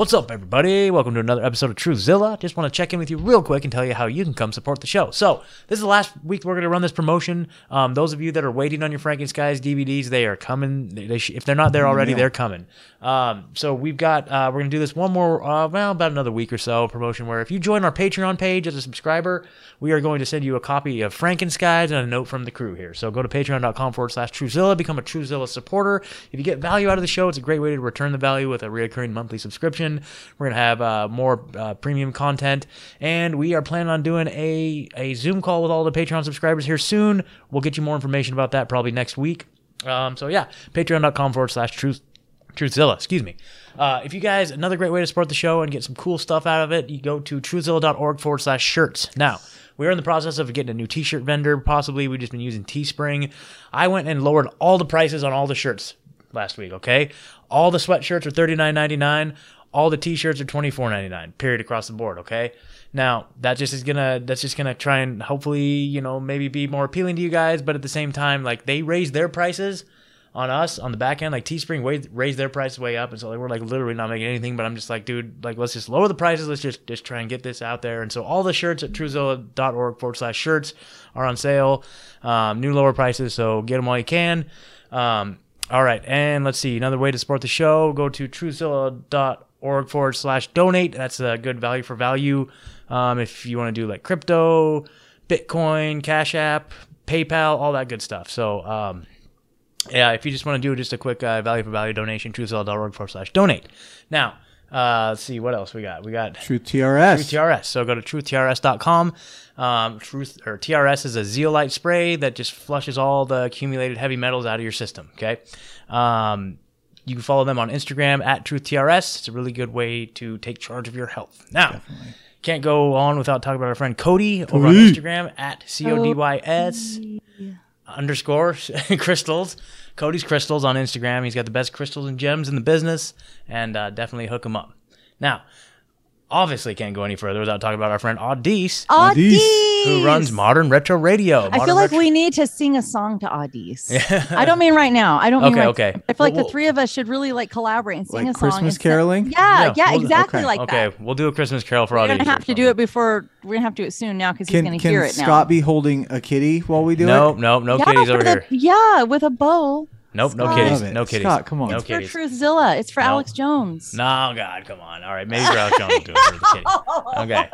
What's up, everybody? Welcome to another episode of Truthzilla. Just want to check in with you real quick and tell you how you can come support the show. So, this is the last week we're going to run this promotion. Um, those of you that are waiting on your Frankenskies DVDs, they are coming. They, they sh- if they're not there already, they're coming. Um, so, we've got, uh, we're to do this one more, uh, well, about another week or so promotion where if you join our Patreon page as a subscriber, we are going to send you a copy of Frankenskies and a note from the crew here. So, go to patreon.com forward slash Truthzilla, become a Truthzilla supporter. If you get value out of the show, it's a great way to return the value with a recurring monthly subscription. We're gonna have uh, more uh, premium content, and we are planning on doing a a Zoom call with all the Patreon subscribers here soon. We'll get you more information about that probably next week. Um, so yeah, patreon.com forward slash truth Truthzilla, excuse me. Uh, if you guys, another great way to support the show and get some cool stuff out of it, you go to truthzilla.org forward slash shirts. Now, we're in the process of getting a new t shirt vendor, possibly. We've just been using Teespring. I went and lowered all the prices on all the shirts last week, okay? All the sweatshirts are $39.99. All the t-shirts are $24.99. Period across the board, okay? Now, that just is gonna that's just gonna try and hopefully, you know, maybe be more appealing to you guys, but at the same time, like they raised their prices on us on the back end, like Teespring raised, their prices way up, and so like, we're like literally not making anything. But I'm just like, dude, like let's just lower the prices. Let's just just try and get this out there. And so all the shirts at truthzilla.org forward slash shirts are on sale, um, new lower prices. So get them while you can. Um, all right, and let's see another way to support the show. Go to truthzilla.org forward slash donate. That's a good value for value. Um, if you want to do like crypto, Bitcoin, Cash App, PayPal, all that good stuff. So um, yeah, if you just want to do just a quick uh, value for value donation, truthzilla.org forward slash donate. Now, uh, let's see what else we got. We got Truth TRS. Truth TRS. So go to truthtrs.com. Um, truth or TRS is a zeolite spray that just flushes all the accumulated heavy metals out of your system. Okay. Um, you can follow them on Instagram at truthtrs. It's a really good way to take charge of your health. Now, can't go on without talking about our friend Cody, over on Instagram at c o d y s underscore crystals. Cody's Crystals on Instagram. He's got the best crystals and gems in the business, and uh, definitely hook him up. Now, obviously, can't go any further without talking about our friend Audis, Audis, who runs Modern Retro Radio. I feel like Retro- we need to sing a song to Audis. I don't mean right now. I don't mean Okay, right okay. I feel like Well, the three of us should really like collaborate and sing Like a song. Christmas and sing- caroling? Yeah, yeah, we'll- exactly okay, like Okay, that. we'll do a Christmas Carol for We're Audis. gonna have to do it before. We're gonna have to do it soon now because he's Can, gonna can hear it now. Scott be holding a kitty while we do No, it? no, no yeah, kitties over with here. Yeah, with a bow. Nope, no Scott. kitties. No kitties. Scott, come on. No It's For kitties. Truthzilla, it's for No. Alex Jones. No, God, come on. All right, maybe Roush Jones will do it for the kitty. Okay.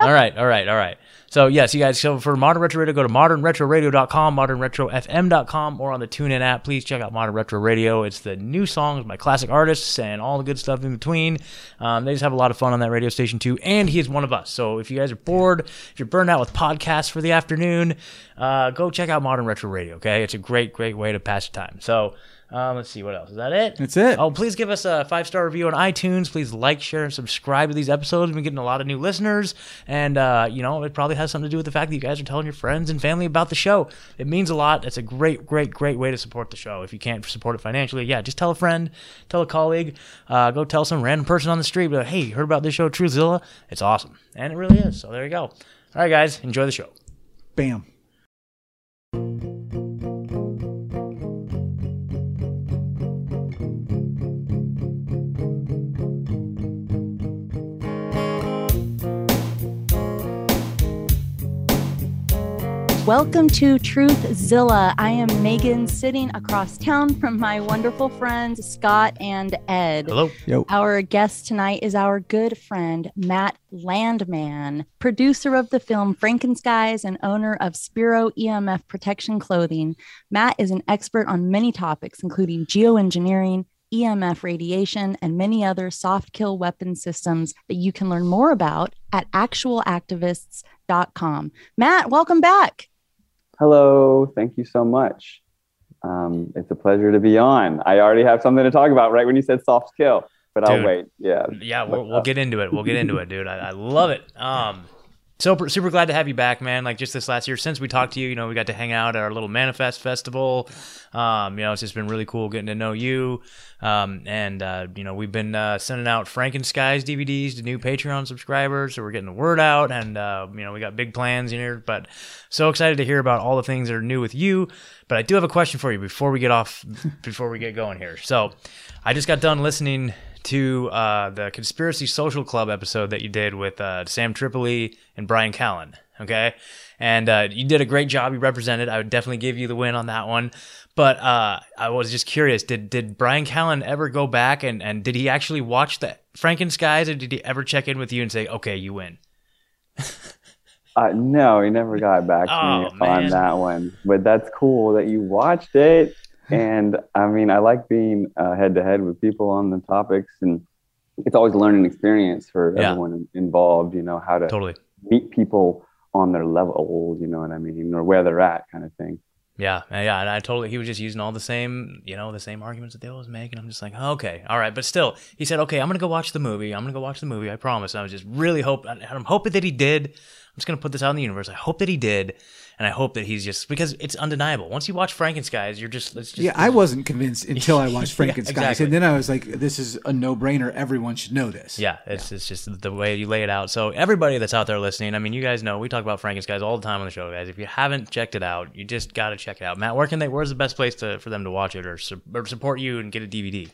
All right, all right, all right. So, yes, you guys, so for Modern Retro Radio, go to modernretroradio.com, modernretrofm.com, or on the TuneIn app. Please check out Modern Retro Radio. It's the new songs my classic artists and all the good stuff in between. Um, they just have a lot of fun on that radio station, too. And he is one of us. So, if you guys are bored, if you're burned out with podcasts for the afternoon, uh, go check out Modern Retro Radio, okay? It's a great, great way to pass your time. So, um, let's see, what else? Is that it? That's it. Oh, please give us a five star review on iTunes. Please like, share, and subscribe to these episodes. We've been getting a lot of new listeners, and uh, you know it probably has something to do with the fact that you guys are telling your friends and family about the show. It means a lot. It's a great, great, great way to support the show. If you can't support it financially, yeah, just tell a friend, tell a colleague, uh, go tell some random person on the street. Like, hey, you heard about this show, Truthzilla? It's awesome, and it really is. So there you go. All right, guys, enjoy the show. Bam. Welcome to Truthzilla. I am Megan, sitting across town from my wonderful friends Scott and Ed. Hello. Yo. Our guest tonight is our good friend, Matt Landman, producer of the film Frankenskies and owner of Spiro EMF Protection Clothing. Matt is an expert on many topics, including geoengineering, EMF radiation, and many other soft kill weapon systems that you can learn more about at actualactivists.com. Matt, welcome back. Hello, thank you so much. Um, it's a pleasure to be on. I already have something to talk about right when you said soft skill, but I'll wait. Yeah. Yeah, we'll, we'll get into it. We'll get into it, dude. I, I love it. Um, super super glad to have you back, man. Like just this last year, since we talked to you, you know, we got to hang out at our little Manifest festival. Um, you know, it's just been really cool getting to know you. Um, and uh, you know, we've been uh, sending out Frankenskies DVDs to new Patreon subscribers, so we're getting the word out. And uh, you know, we got big plans in here. But so excited to hear about all the things that are new with you. But I do have a question for you before we get off, before we get going here. So, I just got done listening to uh, the Conspiracy Social Club episode that you did with uh, Sam Tripoli and Bryan Callen. Okay, and uh, you did a great job. You represented. I would definitely give you the win on that one. But uh, I was just curious. Did did Bryan Callen ever go back and, and did he actually watch the Frankenskies, or did he ever check in with you and say, "Okay, you win"? Uh, no, he never got back to Oh, me man. on that one. But that's cool that you watched it. And I mean, I like being head to head with people on the topics, and it's always a learning experience for Yeah. everyone involved. You know how to Totally. meet people on their level. You know what I mean, or where they're at, kind of thing. Yeah, yeah, and I totally. He was just using all the same, you know, the same arguments that they always make, and I'm just like, oh, okay, all right. But still, he said, okay, I'm gonna go watch the movie. I'm gonna go watch the movie. I promise. And I was just really hope. I'm hoping that he did. I'm just gonna put this out in the universe. I hope that he did, and I hope that he's just because it's undeniable. Once you watch Frankenskies, you're just, just Yeah, I wasn't convinced until I watched Yeah, Frankenstein, exactly. and then I was like, "This is a no-brainer. Everyone should know this." Yeah, it's it's just the way you lay it out. So everybody that's out there listening, I mean, you guys know we talk about Frankenskies all the time on the show, guys. If you haven't checked it out, you just got to check it out. Matt, where can they? Where's the best place to for them to watch it or, or support you and get a DVD?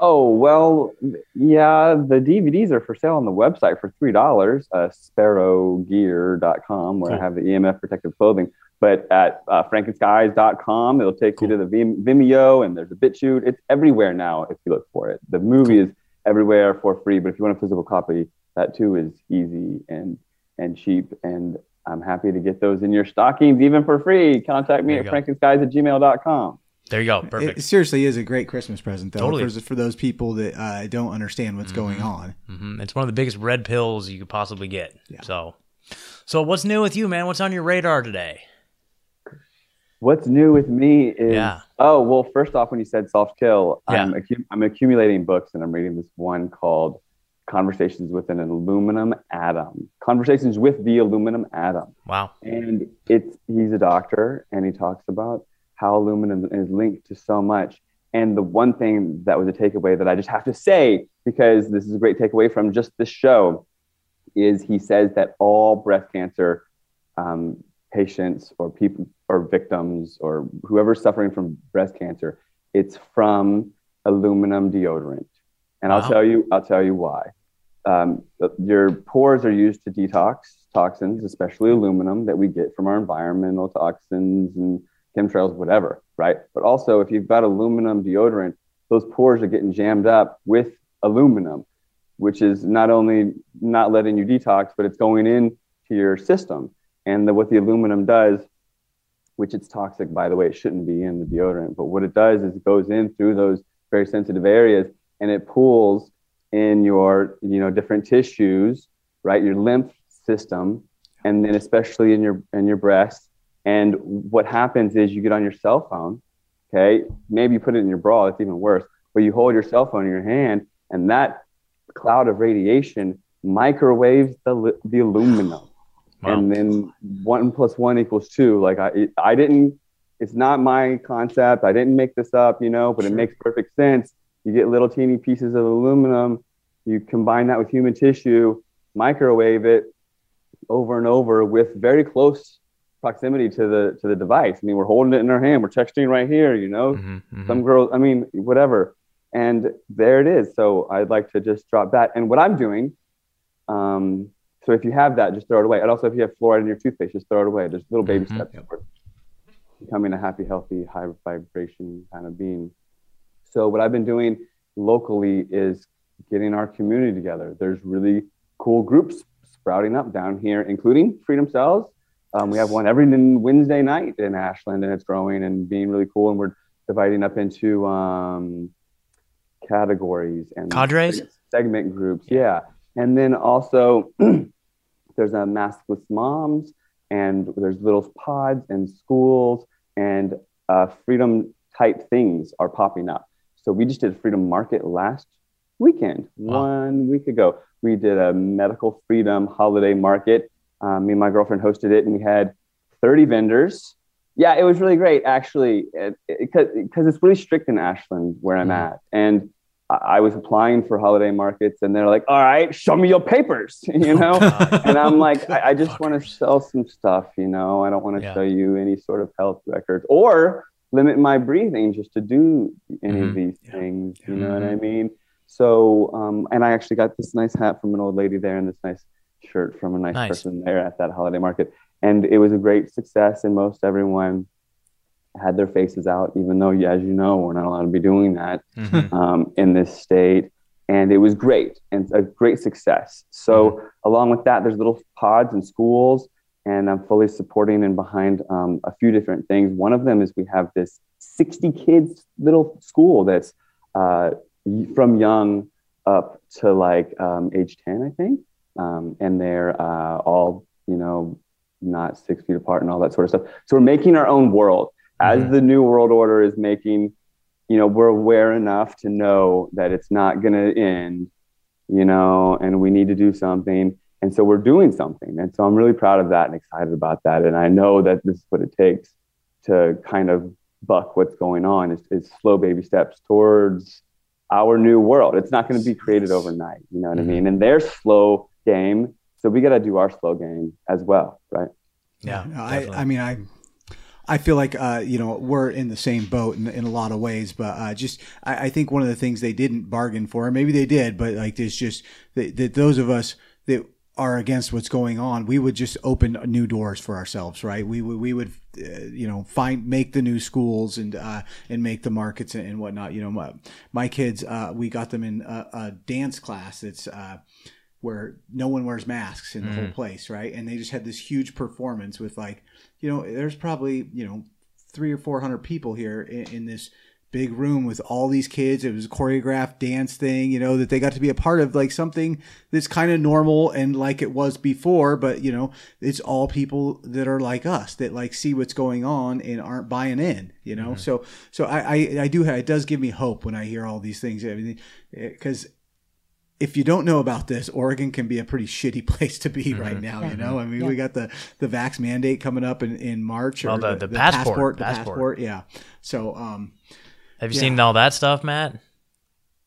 Oh well, yeah. The DVDs are for sale on the website for three dollars. Uh, sparrowgear.com, where Cool. I have the EMF protective clothing. But at uh, frankenskies.com, it'll take Cool. you to the Vimeo, and there's a BitChute. It's everywhere now if you look for it. The movie is everywhere for free, but if you want a physical copy, that too is easy and and cheap. And I'm happy to get those in your stockings, even for free. Contact me at frankenskies at gmail.com. There you go, perfect. It seriously is a great Christmas present, though, Totally. for, for those people that uh, don't understand what's going on. hmm It's one of the biggest red pills you could possibly get. Yeah. So, so what's new with you, man? What's on your radar today? What's new with me is Yeah. oh well. First off, when you said soft kill, Yeah. I'm accu- I'm accumulating books, and I'm reading this one called "Conversations with an Aluminum Atom." Conversations with the aluminum atom, Wow. and it's he's a doctor, and he talks about how aluminum is linked to so much. And the one thing that was a takeaway that I just have to say because this is a great takeaway from just this show is he says that all breast cancer um, patients or people or victims or whoever's suffering from breast cancer, it's from aluminum deodorant. And Wow. I'll tell you, I'll tell you why. Um, your pores are used to detox toxins, especially aluminum that we get from our environmental toxins and chemtrails, whatever, right? But also, if you've got aluminum deodorant, those pores are getting jammed up with aluminum, which is not only not letting you detox, but it's going into your system. And the, what the aluminum does, which it's toxic, by the way, it shouldn't be in the deodorant, but what it does is it goes in through those very sensitive areas and it pools in your, you know, different tissues, right? Your lymph system, and then especially in your in your breast. And what happens is you get on your cell phone, okay? Maybe you put it in your bra, it's even worse. But you hold your cell phone in your hand, and that cloud of radiation microwaves the the aluminum Wow. and then one plus one equals two. Like I, it- I didn't. It's not my concept. I didn't make this up, you know. But it makes perfect sense. You get little teeny pieces of aluminum. You combine that with human tissue, microwave it over and over with very close proximity to the to the device. I mean, we're holding it in our hand. We're texting right here, you know? Mhm, mhm. some girls i mean whatever. And there it is. So i'd like to just drop that. And what i'm doing um, so if you have that just throw it away. And also if you have fluoride in your toothpaste just throw it away. There's little baby Mhm. steps toward becoming a happy healthy high vibration kind of being. So what i've been doing locally is getting our community together. There's really cool groups sprouting up down here including freedom cells um, we have one every Wednesday night in Ashland, and it's growing and being really cool. And we're dividing up into um, categories and Cadres? segment groups. Yeah, and then also there's a maskless moms, and there's little pods and schools, and uh, freedom type things are popping up. So we just did Freedom Market last weekend, Wow. one week ago. We did a medical freedom holiday market. Um, me and my girlfriend hosted it, and we had 30 vendors. Yeah, it was really great, actually, because it's really strict in Ashland where I'm Mhm. at, and I, was applying for holiday markets, and they're like, "All right, show me your papers," you know. And I'm like, I, I just want to sell some stuff, you know. I don't want to Yeah. show you any sort of health records or limit my breathing just to do any Mhm. of these Yeah. things. You know what I mean? So, um, and I actually got this nice hat from an old lady there and this nice shirt from a nice, Nice. person there at that holiday market. And it was a great success, and most everyone had their faces out, even though, as you know, we're not allowed to be doing that Mhm. um, in this state. And it was great and a great success. So, along with that, there's little pods and schools, and I'm fully supporting and behind um, a few different things. One of them is we have this 60 kids little school that's uh, from young up to like um, age 10, I think. Um, and they're uh, all, you know, not six feet apart and all that sort of stuff. So, we're making our own world. As Mhm. the new world order is making you know we're aware enough to know that it's not going to end you know and we need to do something. And so we're doing something. And so i'm really proud of that and excited about that. And i know that this is what it takes to kind of buck what's going on is, is slow baby steps towards our new world. It's not going to be created overnight you know what Mhm. i mean? And they're slow game so we got to do our slow game as well right Yeah, No, I. I mean, I, I feel like uh, you know we're in the same boat in, in a lot of ways, but uh, just I, I think one of the things they didn't bargain for, maybe they did, but like there's just that, that those of us that are against what's going on, we would just open new doors for ourselves, right? We would we would uh, you know find make the new schools and uh, and make the markets and, and whatnot. You know, my, my kids, uh, we got them in a, a dance class that's. Where no one wears masks in the whole mm. place, right? And they just had this huge performance with like, you know, there's probably you know three or four hundred people here in, in this big room with all these kids. It was a choreographed dance thing, you know, that they got to be a part of, like something that's kind of normal and like it was before. But you know, it's all people that are like us that like see what's going on and aren't buying in. You know, mm-hmm. so so I, I I do have, it does give me hope when I hear all these things. Everything eh, because if you don't know about this, Oregon can be a pretty shitty place to be Mm-hmm. right now. Yeah. You know, I mean, Yeah. we got the the vax mandate coming up in, in March, or Oh, the- the passport, the passport. passport. Yeah. So, um, Have you Yeah. seen all that stuff, Matt?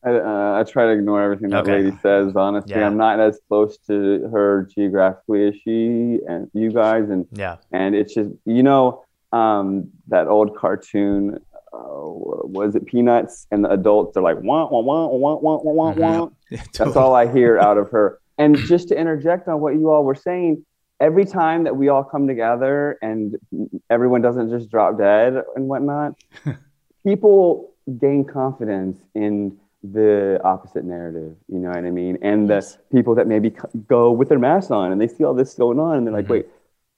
I, uh, I try to ignore everything that Okay. lady says. Honestly, Yeah. I'm not as close to her geographically as she and you guys, and Yeah. and it's just you know um, that old cartoon. Uh, was it Peanuts? And the adults are like wah wah wah wah wah wah wah Mhm. wah. yeah, That's all I hear out of her. And just to interject on what you all were saying, every time that we all come together and everyone doesn't just drop dead and whatnot, people gain confidence in the opposite narrative. You know what I mean? And the Yes. people that maybe go with their masks on and they see all this going on and they're like, Mhm. wait,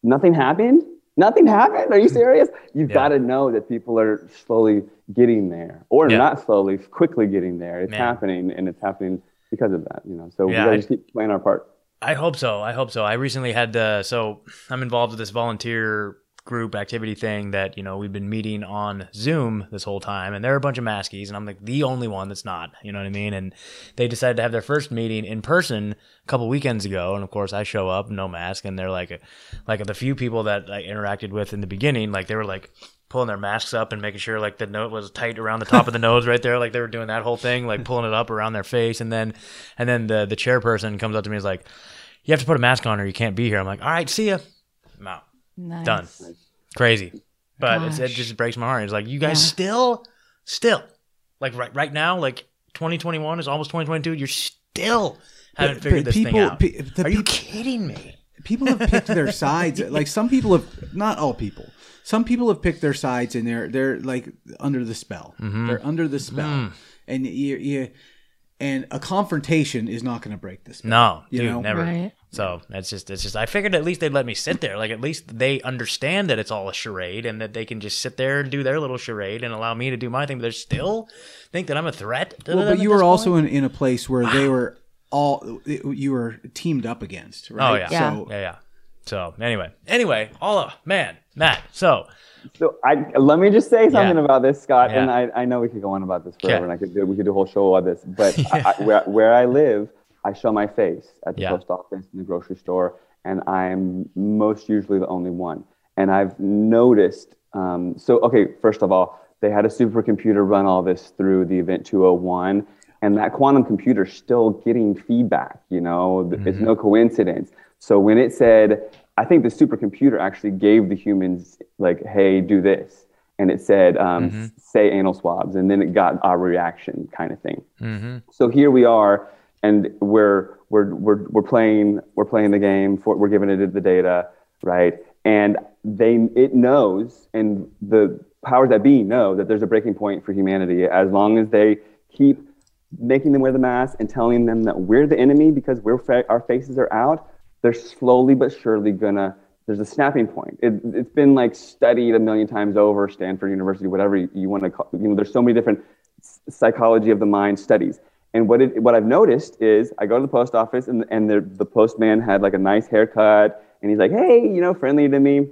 nothing happened? Nothing happened? Are you serious? You've Yeah. got to know that people are slowly getting there, or Yeah. not slowly, quickly getting there. It's Man. happening, and it's happening because of that. You know, so Yeah, we got to just keep playing our part. I hope so. I hope so. I recently had uh, so I'm involved with this volunteer group activity thing that you know we've been meeting on Zoom this whole time, and they're a bunch of maskies, and I'm like the only one that's not. You know what I mean? And they decided to have their first meeting in person a couple weekends ago, and of course I show up no mask, and they're like, like the few people that I interacted with in the beginning, like they were like pulling their masks up and making sure like the note was tight around the top of the nose right there like they were doing that whole thing like pulling it up around their face and then and then the the chairperson comes up to me and is like you have to put a mask on or you can't be here i'm like all right see ya i'm out Nice. done crazy but it's, it just breaks my heart it's like you guys Yeah. still still like right right now like 2021 is almost 2022 you're still haven't But- figured but this thing people- out pe- the are you kidding me people have picked their sides. Like some people have, not all people. Some people have picked their sides, and they're they're like under the spell. Mm-hmm. They're under the spell, and you, you and a confrontation is not going to break this. no You dude know? never Right. So it's just it's just I figured at least they'd let me sit there. Like at least they understand that it's all a charade and that they can just sit there and do their little charade and allow me to do my thing. But they still think that I'm a threat. To Well, them but you this were also point? in, in a place where they ah. were all you were teamed up against. Right? Oh yeah. Yeah. So yeah, yeah. So anyway, anyway, all of man, Matt. So So I let me just say something Yeah. about this, Scott. And I, I know we could go on about this forever, Okay. and I could do we could do a whole show on this. But I, I, where where I live, I show my face at the Yeah. post office, in the grocery store, and I'm most usually the only one. And I've noticed. Um, so okay, first of all, they had a supercomputer run all this through the Event 201, and that quantum computer still getting feedback. You know, Th- it's no coincidence. So when it said, I think the supercomputer actually gave the humans like, "Hey, do this," and it said, um, Mhm. "Say anal swabs," and then it got our reaction, kind of thing. Mm-hmm. So here we are, and we're we're we're we're playing we're playing the game. For, we're giving it the data, right? And they it knows, and the powers that be know that there's a breaking point for humanity as long as they keep making them wear the mask and telling them that we're the enemy because we're fa- our faces are out. They're slowly but surely gonna. There's a snapping point. It, it's been like studied a million times over, Stanford University, whatever you, you want to call. You know, there's so many different psychology of the mind studies. And what it, what I've noticed is I go to the post office and, and the, the postman had like a nice haircut and he's like, hey, you know, friendly to me.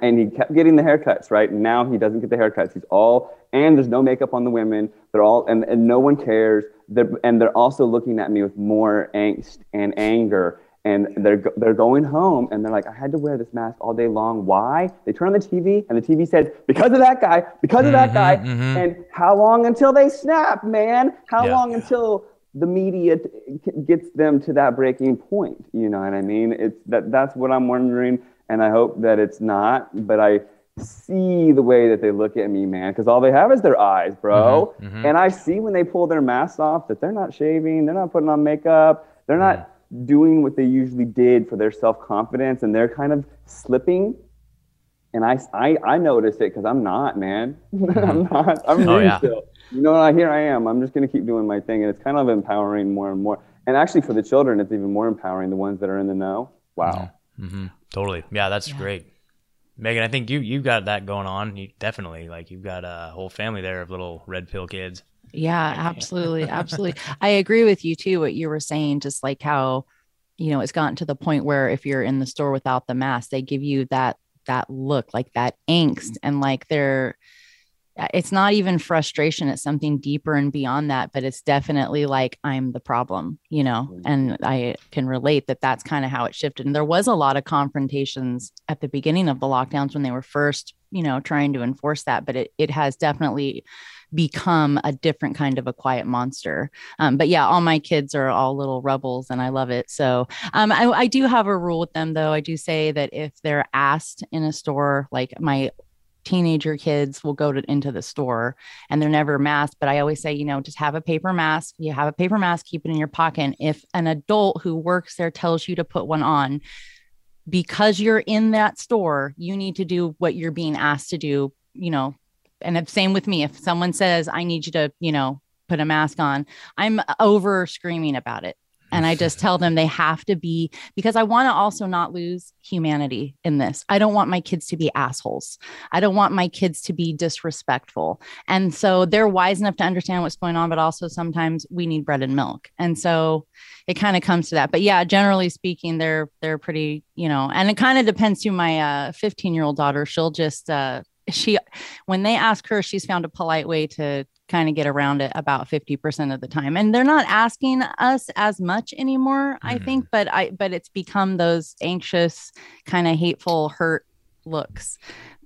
And he kept getting the haircuts, right? Now he doesn't get the haircuts. He's all, and there's no makeup on the women. They're all, and, and no one cares. They're, and they're also looking at me with more angst and anger. And they're, they're going home and they're like, I had to wear this mask all day long. Why? They turn on the TV and the TV said, because of that guy, because of that guy. mhm. And how long until they snap, man? How Yeah. long until the media t- gets them to that breaking point? You know what I mean? It's that that's what I'm wondering, and I hope that it's not. But I see the way that they look at me, man, because all they have is their eyes, bro. mhm. And I see when they pull their masks off that they're not shaving, they're not putting on makeup, they're not doing what they usually did for their self confidence, and they're kind of slipping. And I, I, I notice it because I'm not, man. I'm not. I'm Oh, yeah. still. You know, here I am. I'm just going to keep doing my thing. And it's kind of empowering more and more. And actually, for the children, it's even more empowering, the ones that are in the know. Wow. Mm-hmm. Totally. Yeah, that's great. Megan, I think you you've got that going on. You definitely like you've got a whole family there of little red pill kids. Yeah, absolutely. Absolutely. I agree with you too, what you were saying, just like how, you know, it's gotten to the point where if you're in the store without the mask, they give you that that look, like that angst, and like they're uh, it's not even frustration, it's something deeper and beyond that, but it's definitely like I'm the problem, you know, and I can relate that that's kind of how it shifted. And there was a lot of confrontations at the beginning of the lockdowns when they were first, you know, trying to enforce that, but it it has definitely become a different kind of a quiet monster. Um, but yeah, all my kids are all little rebels and I love it. So um, I, I do have a rule with them though. I do say that if they're asked in a store, like my teenager kids will go to, into the store and they're never masked but i always say you know just have a paper mask you have a paper mask keep it in your pocket and if an adult who works there tells you to put one on because you're in that store you need to do what you're being asked to do you know and it's same with me. If someone says i need you to you know put a mask on i'm over screaming about it. And i just tell them they have to be because i want to also not lose humanity in this. I don't want my kids to be assholes. I don't want my kids to be disrespectful. And so they're wise enough to understand what's going on but also sometimes we need bread and milk. And so it kind of comes to that. But yeah generally speaking they're they're pretty you know and it kind of depends to my uh 15 year old daughter she'll just uh she when they ask her she's found a polite way to kind of get around it about 50% of the time and they're not asking us as much anymore i Mhm. think but i but it's become those anxious kind of hateful hurt looks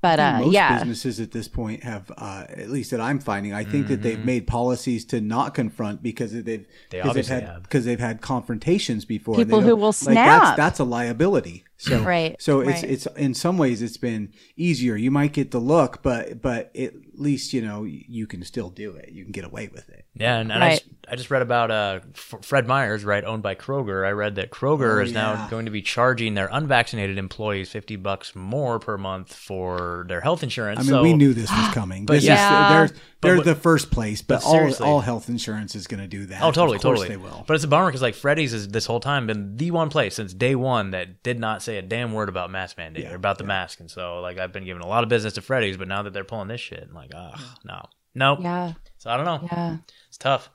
but uh most yeah businesses at this point have, uh, at least that I'm finding, I think that they've Mhm. made policies to not confront because they've because they've obviously had have. because they've had confrontations before. People who don't- will like, snap. that's that's a liability. So Right, So it's right. it's in some ways it's been easier. You might get the look, but but at least you know you can still do it. You can get away with it. Yeah, and, and I, just, I just read about uh, F- Fred Meyers, right, owned by Kroger. I read that Kroger Oh, is now going to be charging their unvaccinated employees fifty bucks more per month for their health insurance. I mean, so, we knew this was coming. But this yeah. is they're they're what- the first place, but, but all all health insurance is going to do that. Oh, totally, of course totally. They will. But it's a bummer because like Freddy's has this whole time been the one place since day one that did not say a damn word about mask mandate Yeah, or about the mask, and so like I've been giving a lot of business to Freddy's, but now that they're pulling this shit, I'm like, ah, no, nope. yeah So I don't know. yeah It's tough.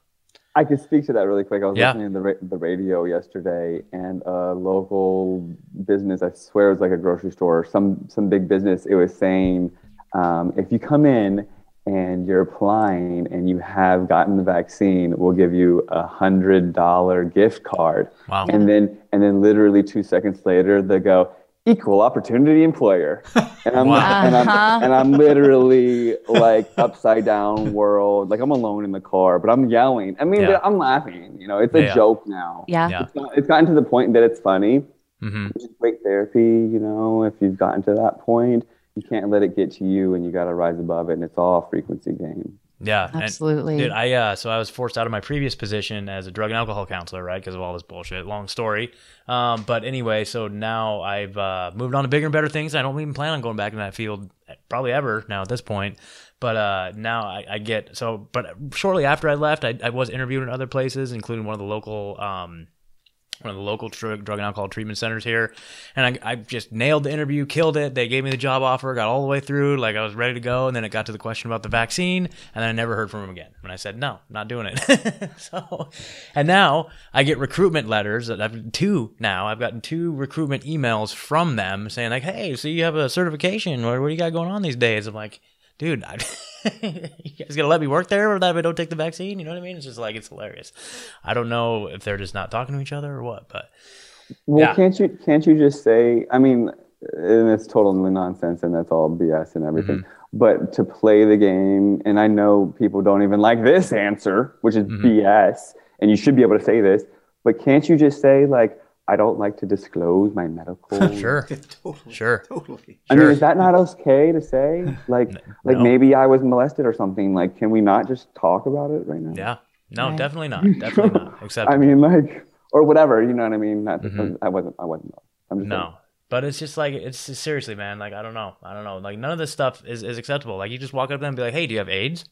I could speak to that really quick. I was Yeah. listening to the, ra- the radio yesterday, and a local business, I swear it was like a grocery store, some some big business, it was saying, um, if you come in and you're applying and you have gotten the vaccine, we'll give you a hundred dollar gift card. Wow. And then and then literally two seconds later, they go equal opportunity employer, and I'm Wow. and I'm Uh-huh. and I'm literally like upside down world, like I'm alone in the car, but I'm yelling. I mean, Yeah. I'm laughing. You know, it's a Yeah. joke now. yeah Yeah. It's, got- it's gotten to the point that it's funny. hmm Which is great therapy, you know, if you've gotten to that point. you can't let it get to you, and you got to rise above it. And it's all a frequency game. Yeah, and- Absolutely. Dude, I uh, so I was forced out of my previous position as a drug and alcohol counselor, right, because of all this bullshit. Long story, um, but anyway, so now I've uh, moved on to bigger and better things. I don't even plan on going back in that field, probably ever now at this point. But uh, now I, I get so. But shortly after I left, I, I was interviewed in other places, including one of the local. Um, one of the local drug, drug and alcohol treatment centers here. And I, I just nailed the interview, killed it. They gave me the job offer, got all the way through, like I was ready to go. And then it got to the question about the vaccine, and then I never heard from them again. And I said, no, not doing it. so, and now I get recruitment letters. That I've two now. I've gotten two recruitment emails from them saying like, hey, so you have a certification. What, what do you got going on these days? I'm like, dude, I, you guys gonna let me work there or that if I don't take the vaccine? You know what I mean? It's just like it's hilarious. I don't know if they're just not talking to each other or what, but Well, Yeah. can't you can't you just say? I mean, and it's totally nonsense, and that's all BS and everything. Mm-hmm. But to play the game, and I know people don't even like this answer, which is Mm-hmm. BS, and you should be able to say this. But can't you just say like, I don't like to disclose my medical? sure, totally. sure. Totally. I mean, is that not okay to say? Like, like maybe I was molested or something. Like, can we not just talk about it right now? Yeah, no, Right. definitely not, definitely not. Except I mean, like, or whatever. You know what I mean? Not, Mhm. I wasn't. I wasn't. I'm just saying. no. But it's just like it's seriously, man. Like I don't know, I don't know. Like none of this stuff is, is acceptable. Like you just walk up to them and be like, "Hey, do you have AIDS?"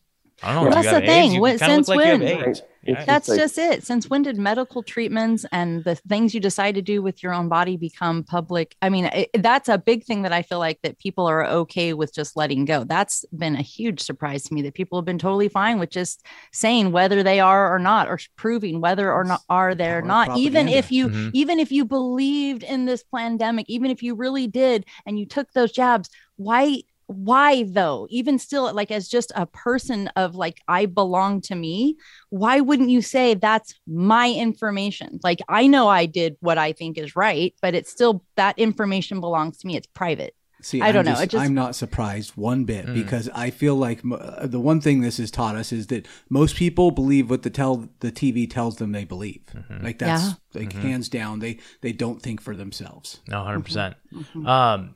I don't know. Yeah. Do That's the thing. AIDS? You What- since like when? AIDS. Right. Yeah. That's like- just it. Since when did medical treatments and the things you decide to do with your own body become public? I mean, it, that's a big thing that I feel like that people are okay with just letting go. That's been a huge surprise to me that people have been totally fine with just saying whether they are or not, or proving whether or not are they or Power not. Even if you, Mhm. even if you believed in this pandemic, even if you really did, and you took those jabs, why? Why though even still like as just a person of like i belong to me why wouldn't you say that's my information like i know i did what i think is right but it's still that information belongs to me it's private See, I don't I'm know, it just- I'm not surprised one bit Mm. because I feel like m- uh, the one thing this has taught us is that most people believe what the tell the TV tells them they believe. Mm-hmm. Like that's Yeah. like hands down. They they don't think for themselves. No, 100 percent. Mm-hmm. Um,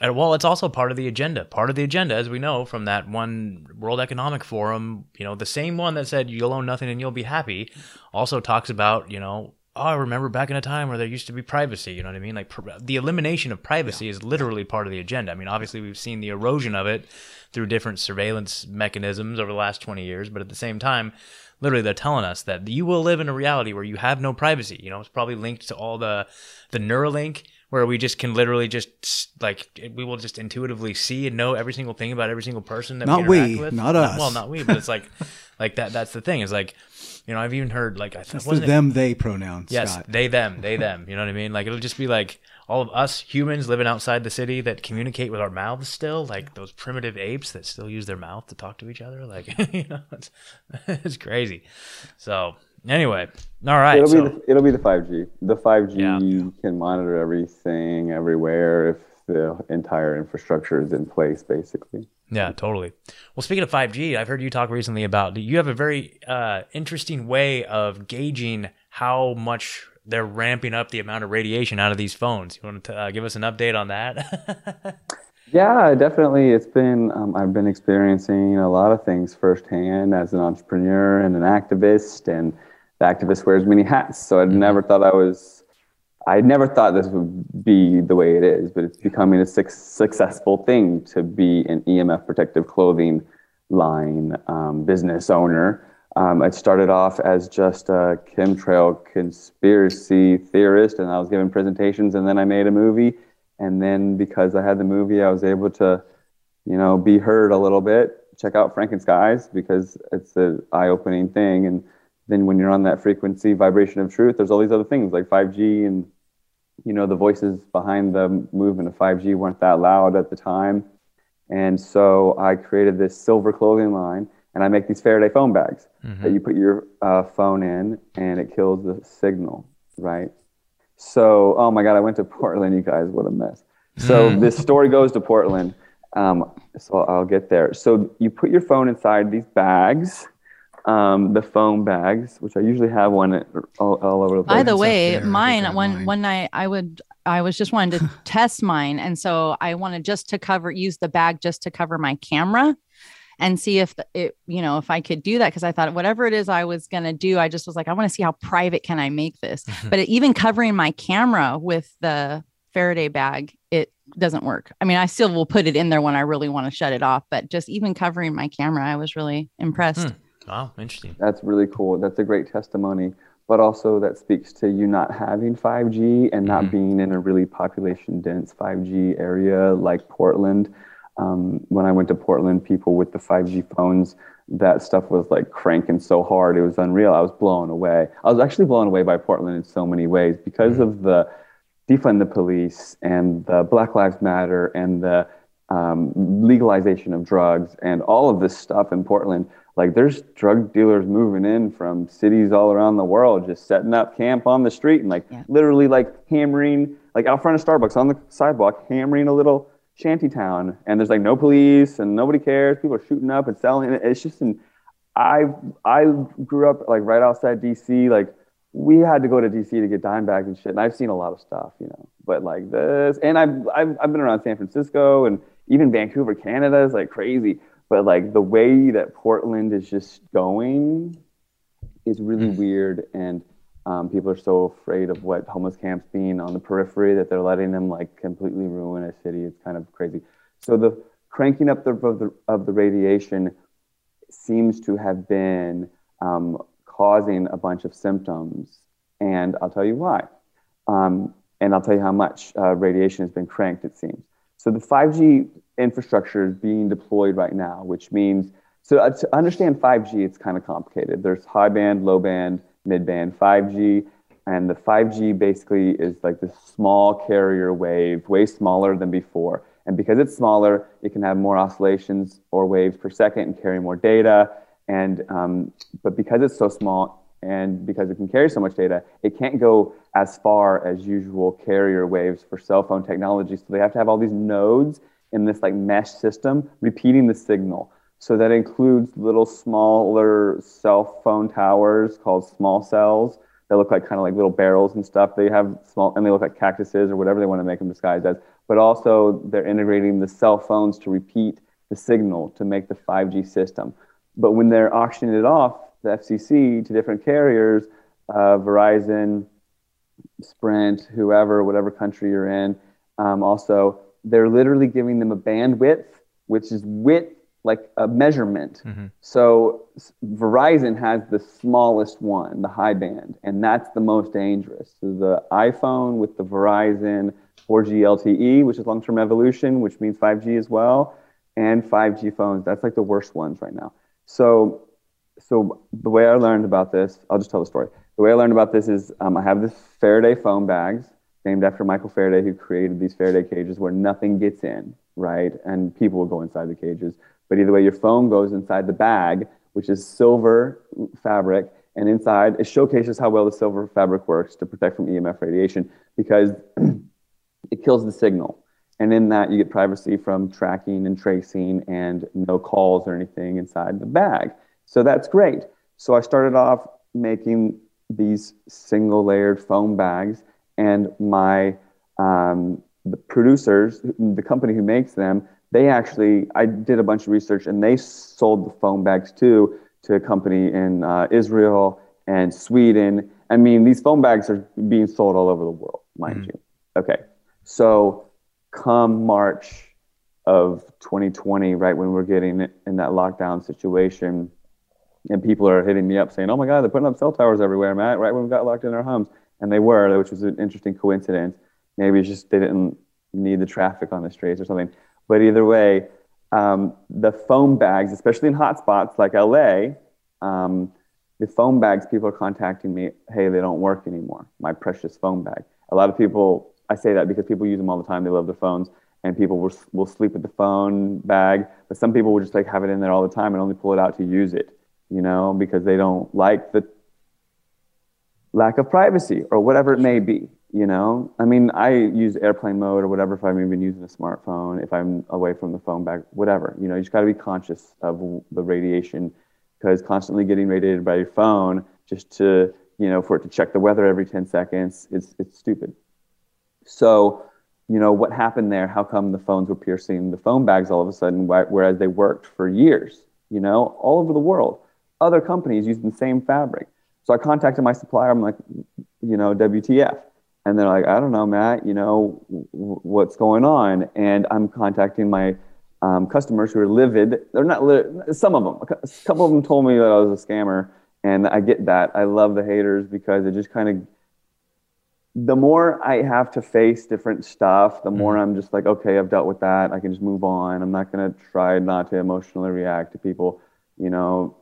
and well, it's also part of the agenda. Part of the agenda, as we know from that one World Economic Forum, you know, the same one that said you'll own nothing and you'll be happy, also talks about, you know, oh, I remember back in a time where there used to be privacy. You know what I mean? Like pr- the elimination of privacy is literally part of the agenda. I mean, obviously we've seen the erosion of it through different surveillance mechanisms over the last 20 years, but at the same time, literally they're telling us that you will live in a reality where you have no privacy. You know, it's probably linked to all the the Neuralink where we just can literally just like we will just intuitively see and know every single thing about every single person that Not we interact we, with. not we not us. Well, not we, but it's like like that. That's the thing. Is like you know I've even heard like I It's th- the wasn't it- them they pronoun. Yes, Scott. they them, they them. You know what I mean? Like it'll just be like all of us humans living outside the city that communicate with our mouths still, like those primitive apes that still use their mouth to talk to each other. Like you know, it's, it's crazy. So anyway, all right. It'll so be the, it'll be the 5G. The 5G Yeah. can monitor everything everywhere if the entire infrastructure is in place, basically. yeah, totally. Well, speaking of five G, I've heard you talk recently about you have a very uh, interesting way of gauging how much they're ramping up the amount of radiation out of these phones. You want to uh, give us an update on that? Yeah, definitely. It's been, um, I've been experiencing a lot of things firsthand as an entrepreneur and an activist, and the activist wears many hats. So I'd never thought I was, I never thought this would be the way it is, but it's becoming a suc successful thing to be an EMF protective clothing line um, business owner. Um, it started off as just a chemtrail conspiracy theorist, and I was giving presentations, and then I made a movie. And then because I had the movie, I was able to, you know, be heard a little bit. Check out Frankenskies because it's an eye-opening thing. And then when you're on that frequency, vibration of truth, there's all these other things like 5G and, you know, the voices behind the movement of 5G weren't that loud at the time. And so I created this silver clothing line, and I make these Faraday phone bags that you put your uh, phone in, and it kills the signal, right? So, oh my God, I went to Portland, you guys, what a mess. So this story goes to Portland. Um, so I'll get there. So you put your phone inside these bags, um, the foam bags, which I usually have one all, all over the place. By the way, there. I think I mine one mine. one night I would I was just wanting to test mine, and so I wanted just to cover use the bag just to cover my camera and see if it you know if I could do that because I thought whatever it is I was gonna do, I just was like I want to see how private can I make this, but it, even covering my camera with the Faraday bag, it doesn't work. I mean, I still will put it in there when I really want to shut it off, but just even covering my camera, I was really impressed. Hmm. Wow, interesting. That's really cool. That's a great testimony. But also, that speaks to you not having 5G and not Mhm. being in a really population dense 5G area like Portland. Um, when I went to Portland, people with the 5G phones, that stuff was like cranking so hard. It was unreal. I was blown away. I was actually blown away by Portland in so many ways because of the defund the police and the Black Lives Matter and the um, legalization of drugs and all of this stuff in Portland. Like there's drug dealers moving in from cities all around the world, just setting up camp on the street and like Yeah. literally like hammering, like out front of Starbucks on the sidewalk, hammering a little shanty town. And there's like no police and nobody cares. People are shooting up and selling. It. It's just an, I I grew up like right outside DC. Like we had to go to DC to get dime bags and shit. And I've seen a lot of stuff, you know. But like this, and I've I've, I've been around San Francisco and even Vancouver, Canada is like crazy. But like the way that Portland is just going is really weird, and um, people are so afraid of what homeless camps being on the periphery that they're letting them like completely ruin a city. It's kind of crazy. So the cranking up the, of the of the radiation seems to have been um, causing a bunch of symptoms, and I'll tell you why. Um, and I'll tell you how much uh, radiation has been cranked, it seems. So the 5G infrastructure is being deployed right now, which means, so uh, to understand 5G, it's kind of complicated. There's high band, low band, mid band 5G, and the 5G basically is like this small carrier wave, way smaller than before. And because it's smaller, it can have more oscillations or waves per second and carry more data. And um, but because it's so small and because it can carry so much data, it can't go as far as usual carrier waves for cell phone technology. So they have to have all these nodes in this like mesh system repeating the signal. So that includes little smaller cell phone towers called small cells that look like kind of like little barrels and stuff. They have small and they look like cactuses or whatever they want to make them disguised as. But also they're integrating the cell phones to repeat the signal to make the 5G system. But when they're auctioning it off, the FCC to different carriers, uh, Verizon, Sprint, whoever, whatever country you're in, um, also they're literally giving them a bandwidth, which is width like a measurement. Mhm. So s- Verizon has the smallest one, the high band, and that's the most dangerous. So the iPhone with the Verizon 4G LTE, which is long-term evolution, which means 5G as well, and 5G phones, that's like the worst ones right now. So, so the way I learned about this, I'll just tell the story. The way I learned about this is um, I have this Faraday foam bags named after Michael Faraday, who created these Faraday cages where nothing gets in, right? And people will go inside the cages. But either way, your foam goes inside the bag, which is silver fabric, and inside it showcases how well the silver fabric works to protect from EMF radiation because it kills the signal. And in that, you get privacy from tracking and tracing and no calls or anything inside the bag. So that's great. So I started off making these single layered foam bags, and my um, the producers, the company who makes them, they actually I did a bunch of research and they sold the foam bags too to a company in uh, Israel and Sweden. I mean, these foam bags are being sold all over the world, mind you. Okay, so come March of 2020, right when we're getting in that lockdown situation, and people are hitting me up saying, "Oh my God, they're putting up cell towers everywhere, Matt!" Right when we got locked in our homes, and they were, which was an interesting coincidence. Maybe it's just they didn't need the traffic on the streets or something. But either way, um, the foam bags, especially in hotspots like LA, um, the foam bags, people are contacting me, hey, they don't work anymore. My precious foam bag. A lot of people, I say that because people use them all the time. They love their phones, and people will, will sleep with the phone bag. But some people will just like have it in there all the time and only pull it out to use it, you know, because they don't like the lack of privacy or whatever it may be. You know, I mean, I use airplane mode or whatever if I'm even using a smartphone, if I'm away from the phone bag, whatever. You know, you just got to be conscious of the radiation because constantly getting radiated by your phone just to you know for it to check the weather every 10 seconds is it's stupid so you know what happened there how come the phones were piercing the phone bags all of a sudden whereas they worked for years you know all over the world other companies using the same fabric so i contacted my supplier i'm like you know wtf and they're like i don't know matt you know w- what's going on and i'm contacting my um, customers who are livid. They're not some of them. A couple of them told me that I was a scammer, and I get that. I love the haters because it just kind of. The more I have to face different stuff, the more mm-hmm. I'm just like, okay, I've dealt with that. I can just move on. I'm not gonna try not to emotionally react to people, you know,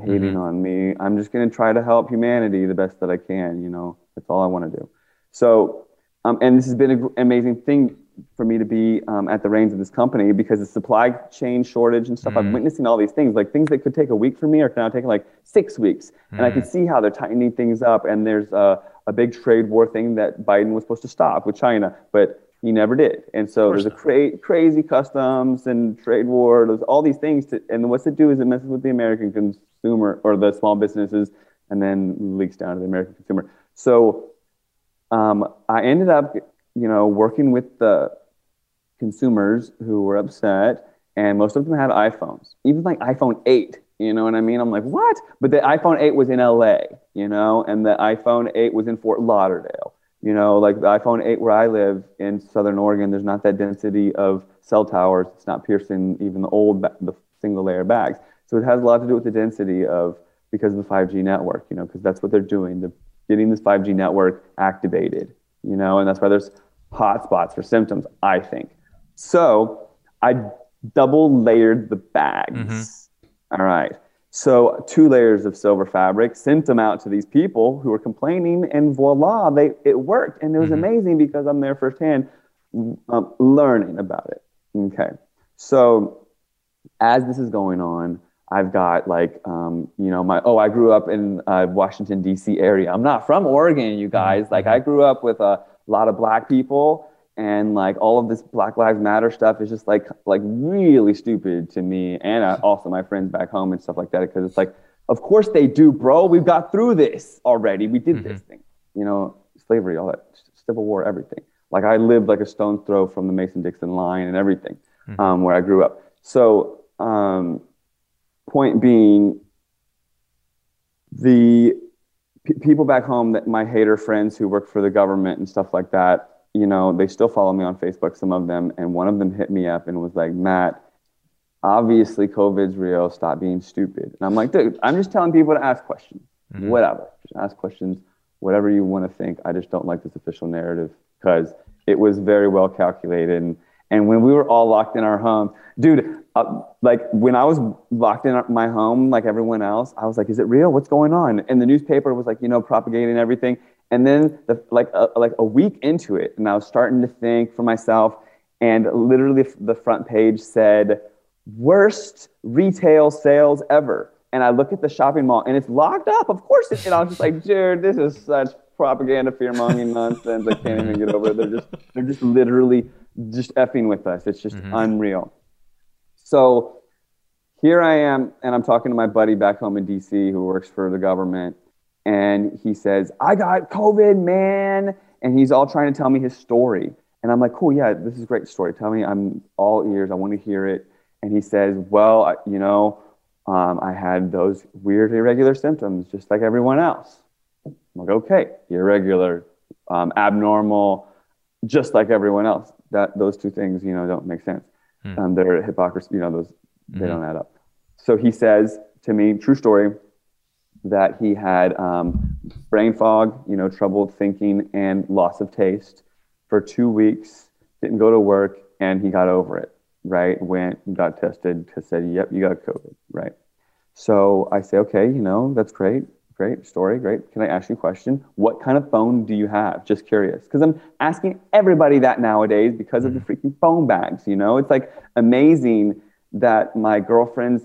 hating mm-hmm. on me. I'm just gonna try to help humanity the best that I can. You know, that's all I want to do. So, um, and this has been an amazing thing for me to be um, at the reins of this company because the supply chain shortage and stuff. Mm. I'm witnessing all these things, like things that could take a week for me are now taking like six weeks, mm. and I can mm. see how they're tightening things up. And there's a, a big trade war thing that Biden was supposed to stop with China, but he never did. And so there's a cra- crazy customs and trade war. There's all these things, to, and what's it do is it messes with the American consumer or the small businesses, and then leaks down to the American consumer. So um, I ended up you know, working with the consumers who were upset, and most of them had iPhones, even like iPhone 8. You know what I mean? I'm like, what? But the iPhone 8 was in LA, you know, and the iPhone 8 was in Fort Lauderdale. You know, like the iPhone 8 where I live in Southern Oregon, there's not that density of cell towers. It's not piercing even the old, the single layer bags. So it has a lot to do with the density of because of the 5G network, you know, because that's what they're doing. They're getting this 5G network activated, you know, and that's why there's hotspots for symptoms, I think. So I double layered the bags. Mm-hmm. All right. So two layers of silver fabric, sent them out to these people who were complaining, and voila, they it worked, and it was mm-hmm. amazing because I'm there firsthand, um, learning about it. Okay, so as this is going on, I've got like um, you know my oh I grew up in uh, Washington D.C. area. I'm not from Oregon, you guys. Mm-hmm. Like I grew up with a a lot of black people and like all of this black lives matter stuff is just like like really stupid to me and uh, also my friends back home and stuff like that because it's like of course they do bro we've got through this already we did mm-hmm. this thing you know slavery all that civil war everything like i lived like a stone's throw from the mason-dixon line and everything mm-hmm. um, where i grew up so um, point being the p- people back home that my hater friends who work for the government and stuff like that, you know, they still follow me on Facebook, some of them, and one of them hit me up and was like, Matt, obviously COVID's real, stop being stupid. And I'm like, dude, I'm just telling people to ask questions. Mm-hmm. Whatever. Just ask questions, whatever you want to think. I just don't like this official narrative because it was very well calculated and and when we were all locked in our home, dude, uh, like when I was locked in my home, like everyone else, I was like, is it real? What's going on? And the newspaper was like, you know, propagating everything. And then the, like a, like a week into it, and I was starting to think for myself, and literally the front page said, worst retail sales ever. And I look at the shopping mall, and it's locked up. Of course, it, and I was just like, dude, this is such propaganda, fear mongering nonsense. I can't even get over it. They're just they're just literally just effing with us. It's just mm-hmm. unreal. So here I am, and I'm talking to my buddy back home in DC who works for the government, and he says, I got COVID, man. And he's all trying to tell me his story. And I'm like, cool, yeah, this is a great story. Tell me, I'm all ears. I want to hear it. And he says, well, you know, um, I had those weird, irregular symptoms just like everyone else. I'm like, okay, irregular, um, abnormal, just like everyone else that those two things, you know, don't make sense. Hmm. Um, they're hypocrisy, you know, those they mm-hmm. don't add up. So he says to me, true story, that he had um, brain fog, you know, trouble thinking and loss of taste for two weeks, didn't go to work, and he got over it, right? Went got tested, said, yep, you got COVID, right? So I say, okay, you know, that's great. Great story. Great. Can I ask you a question? What kind of phone do you have? Just curious. Because I'm asking everybody that nowadays because of the mm-hmm. freaking phone bags. You know, it's like amazing that my girlfriend's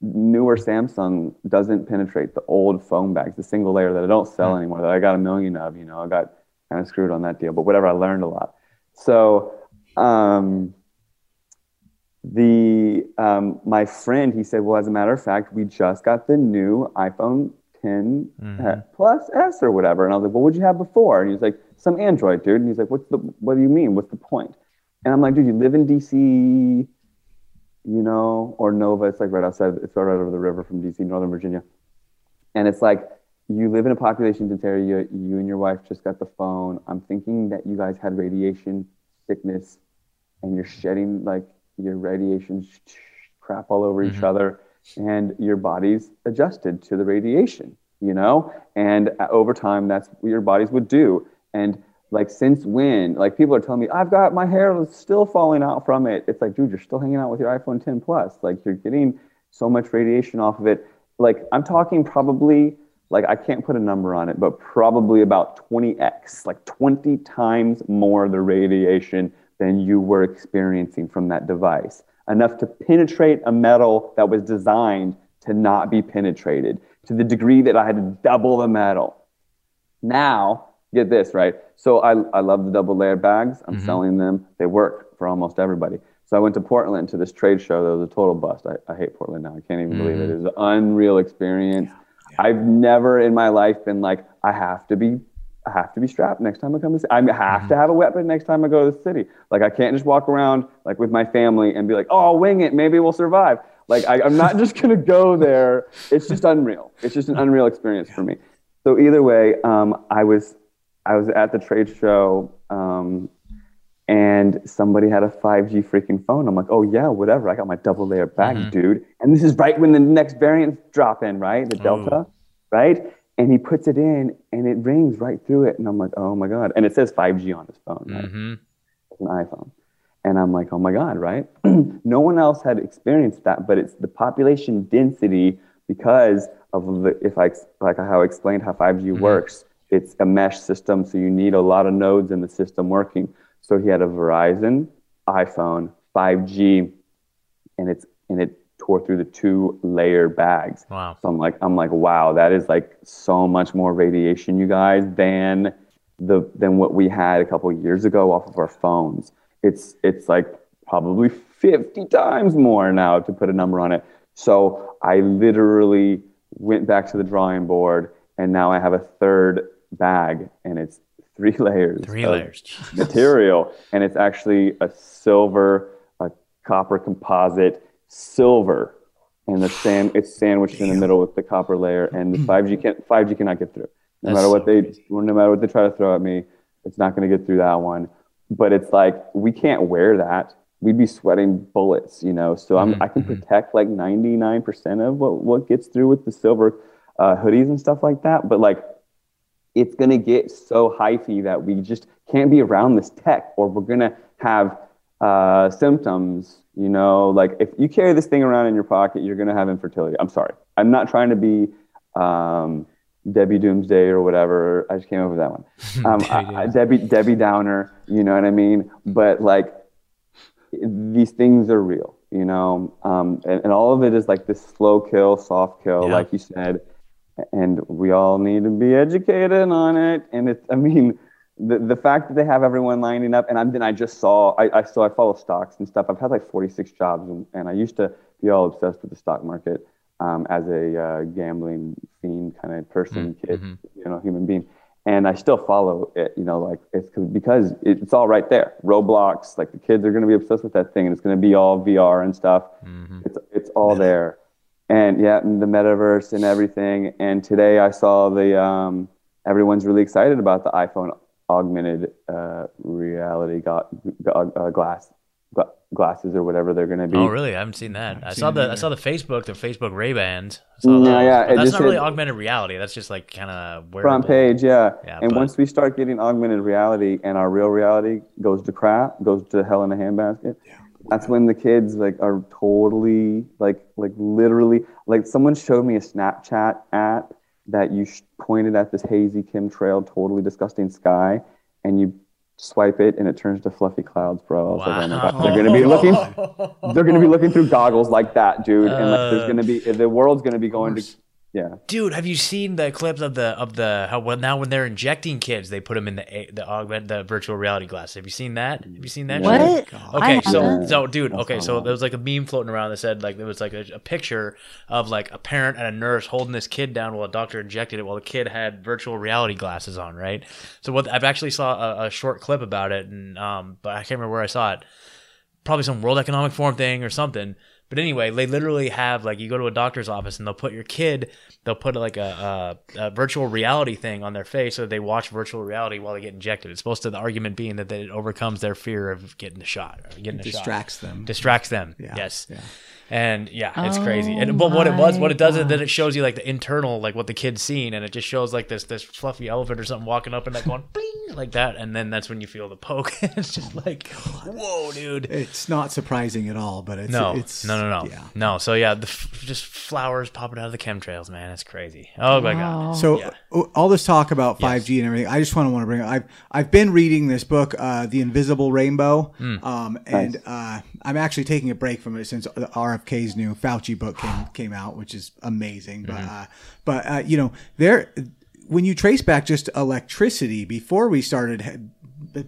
newer Samsung doesn't penetrate the old phone bags, the single layer that I don't sell mm. anymore, that I got a million of. You know, I got kind of screwed on that deal, but whatever, I learned a lot. So, um, the um, my friend he said, well, as a matter of fact, we just got the new iPhone 10 Mhm. plus S or whatever, and I was like, well, what'd you have before? And he's like, some Android, dude. And he's like, what's the what do you mean? What's the point? And I'm like, dude, you live in DC, you know, or Nova. It's like right outside. It's right over the river from DC, Northern Virginia, and it's like you live in a population dense area. You and your wife just got the phone. I'm thinking that you guys had radiation sickness, and you're shedding like your radiation sh- sh- crap all over each Mhm. other, and your body's adjusted to the radiation. You know, and uh, over time, that's what your bodies would do. And like, since when? Like, people are telling me, I've got my hair is still falling out from it. It's like, dude, you're still hanging out with your iPhone 10 Plus. Like, you're getting so much radiation off of it. Like, I'm talking probably, like, I can't put a number on it, but probably about 20x, like 20 times more the radiation than you were experiencing from that device. Enough to penetrate a metal that was designed to not be penetrated to the degree that I had to double the metal. Now, get this, right? So I, I love the double layered bags. I'm Mhm. selling them. They work for almost everybody. So I went to Portland to this trade show that was a total bust. I, I hate Portland now. I can't even believe it. Mhm. It was an unreal experience. I've never in my life been like, I have to be I have to be strapped next time I come to city. I have to have a weapon next time I go to the city. Like I can't just walk around like with my family and be like, oh, I'll wing it. Maybe we'll survive. Like I, I'm not just gonna go there. It's just unreal. It's just an unreal experience for me. So either way, um, I was I was at the trade show um, and somebody had a 5G freaking phone. I'm like, oh yeah, whatever. I got my double layer bag, Mhm. dude. And this is right when the next variants drop in, right? The Delta, right? And he puts it in and it rings right through it. And I'm like, oh my God. And it says 5G on his phone, right? hmm It's an iPhone. And I'm like, oh my God, right? no one else had experienced that, but it's the population density because of the, if I, like how I explained how 5G Mhm. works, it's a mesh system. So you need a lot of nodes in the system working. So he had a Verizon iPhone 5G and it's, and it tore through the two layer bags. Wow. So I'm like, I'm like, wow, that is like so much more radiation, you guys, than the than what we had a couple years ago off of our phones. It's it's like probably 50 times more now to put a number on it. So I literally went back to the drawing board and now I have a third bag and it's three layers. Three layers. Material. And it's actually a silver, a copper composite, silver. And the sand it's sandwiched in the middle with the copper layer and the 5G can't 5G cannot get through. No That's matter what so they crazy. no matter what they try to throw at me, it's not going to get through that one. But it's like we can't wear that. We'd be sweating bullets, you know. So I'm Mhm, I can mhm. protect like 99% of what what gets through with the silver uh, hoodies and stuff like that. But like it's going to get so hyphy that we just can't be around this tech or we're going to have uh, symptoms you know like if you carry this thing around in your pocket you're going to have infertility. I'm sorry. I'm not trying to be um, debbie doomsday or whatever. I just came up with that one. Um, I- I- debbie debbie downer you know what i mean? But like these things are real you know? Um, and, and all of it is like this slow kill soft kill Yeah. like you said. And we all need to be educated on it. And it's, I mean, the, the fact that they have everyone lining up, and I'm, then I just saw, I, I so I follow stocks and stuff. I've had like 46 jobs, and, and I used to be all obsessed with the stock market um, as a uh, gambling fiend kind of person, Mm, kid, mhm. you know, human being. And I still follow it, you know, like it's 'cause- because it's all right there. Roblox, like the kids are going to be obsessed with that thing, and it's going to be all VR and stuff. Mhm. It's it's all there, and yeah, and the metaverse and everything. And today I saw the um, everyone's really excited about the iPhone augmented uh, reality go- go- uh, glass gla- glasses or whatever they're going to be. Oh, really? I haven't seen that. I seen saw it the I saw the Facebook, the Facebook Ray Bans. Yeah, yeah, it That's not really hit- augmented reality. That's just like kind of Front page, yeah. Yeah, and but- once we start getting augmented reality and our real reality goes to crap, goes to hell in a handbasket, Yeah. that's when the kids like are totally like like literally like someone showed me a Snapchat app that you sh- pointed at this hazy chemtrail, totally disgusting sky, and you swipe it and it turns to fluffy clouds, bro. I was like, oh my Wow. god, they're gonna be looking they're gonna be looking through goggles like that, dude. And like there's Uh. gonna be the world's gonna be going to Yeah. Dude, have you seen the clips of the of the how well now when they're injecting kids, they put them in the the augment the virtual reality glasses. Have you seen that? Have you seen that? What? shit? Okay, so so dude, That's okay, so there was like a meme floating around that said like there was like a, a picture of like a parent and a nurse holding this kid down while a doctor injected it while the kid had virtual reality glasses on, right? So what I've actually saw a, a short clip about it, and um, but I can't remember where I saw it. Probably some World Economic Forum thing or something. But anyway, they literally have like you go to a doctor's office and they'll put your kid, they'll put like a, a, a virtual reality thing on their face so they watch virtual reality while they get injected. It's supposed to the argument being that it overcomes their fear of getting the shot or getting the shot distracts them. distracts them. Yeah, Yes. yeah. And yeah, it's crazy. Oh And but what it was, what it does is my then it shows you like the internal, like what the kid's seen, and it just shows like this this fluffy elephant or something walking up and like going bling like that, and then that's when you feel the poke. it's just like, whoa, dude. It's not surprising at all, but it's No, it's no, no, no, Yeah. no. So yeah, the f- just flowers popping out of the chemtrails, man. It's crazy. Oh my god. So Yeah. All this talk about 5G and everything, I just want to want to bring. I've I've been reading this book, uh, The Invisible Rainbow, Hmm. um, and uh, I'm actually taking a break from it since RFK's new Fauci book came came out, which is amazing. But Mm-hmm. uh, but uh, you know, there when you trace back just electricity before we started.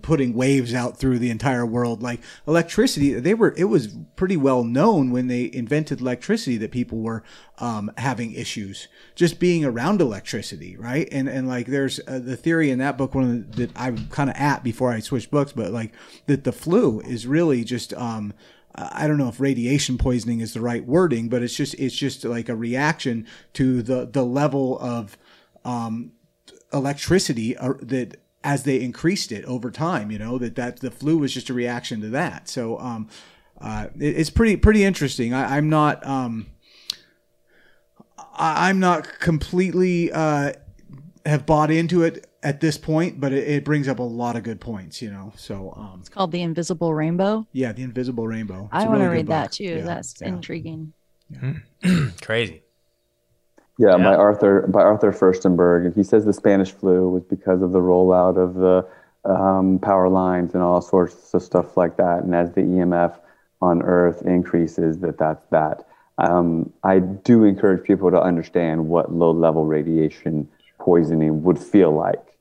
Putting waves out through the entire world. Like electricity they were it was pretty well known when they invented electricity that people were um, having issues just being around electricity right? And and like there's uh, the theory in that book one the, that i'm kind of at before i switched books but like that the flu is really just um I don't know if radiation poisoning is the right wording, but it's just it's just like a reaction to the the level of um, electricity uh, that as they increased it over time you know that that the flu was just a reaction to that so um uh it, it's pretty pretty interesting I, i'm not um I, i'm not completely uh have bought into it at this point but it, it brings up a lot of good points you know so um It's called The Invisible Rainbow. yeah the invisible rainbow It's I a want to really read that book. too. Yeah, That's yeah. intriguing. Crazy. Yeah, by Arthur by Arthur Firstenberg, and he says the Spanish flu was because of the rollout of the um, power lines and all sorts of stuff like that. And as the EMF on Earth increases, that that's that. Um, I do encourage people to understand what low level radiation poisoning would feel like,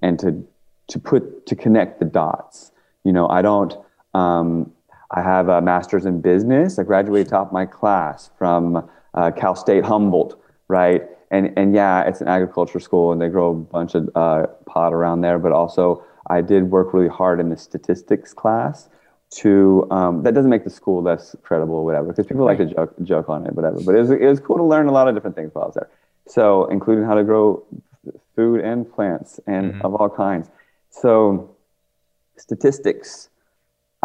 and to to put to connect the dots. You know, I don't. Um, I have a master's in business. I graduated top of my class from uh, Cal State Humboldt, right? And and yeah, it's an agriculture school, and they grow a bunch of uh, pot around there. But also, I did work really hard in the statistics class. To um, that doesn't make the school less credible or whatever, because people like to joke joke on it, whatever. But it was it was cool to learn a lot of different things while I was there. So, including how to grow food and plants and of all kinds. So, statistics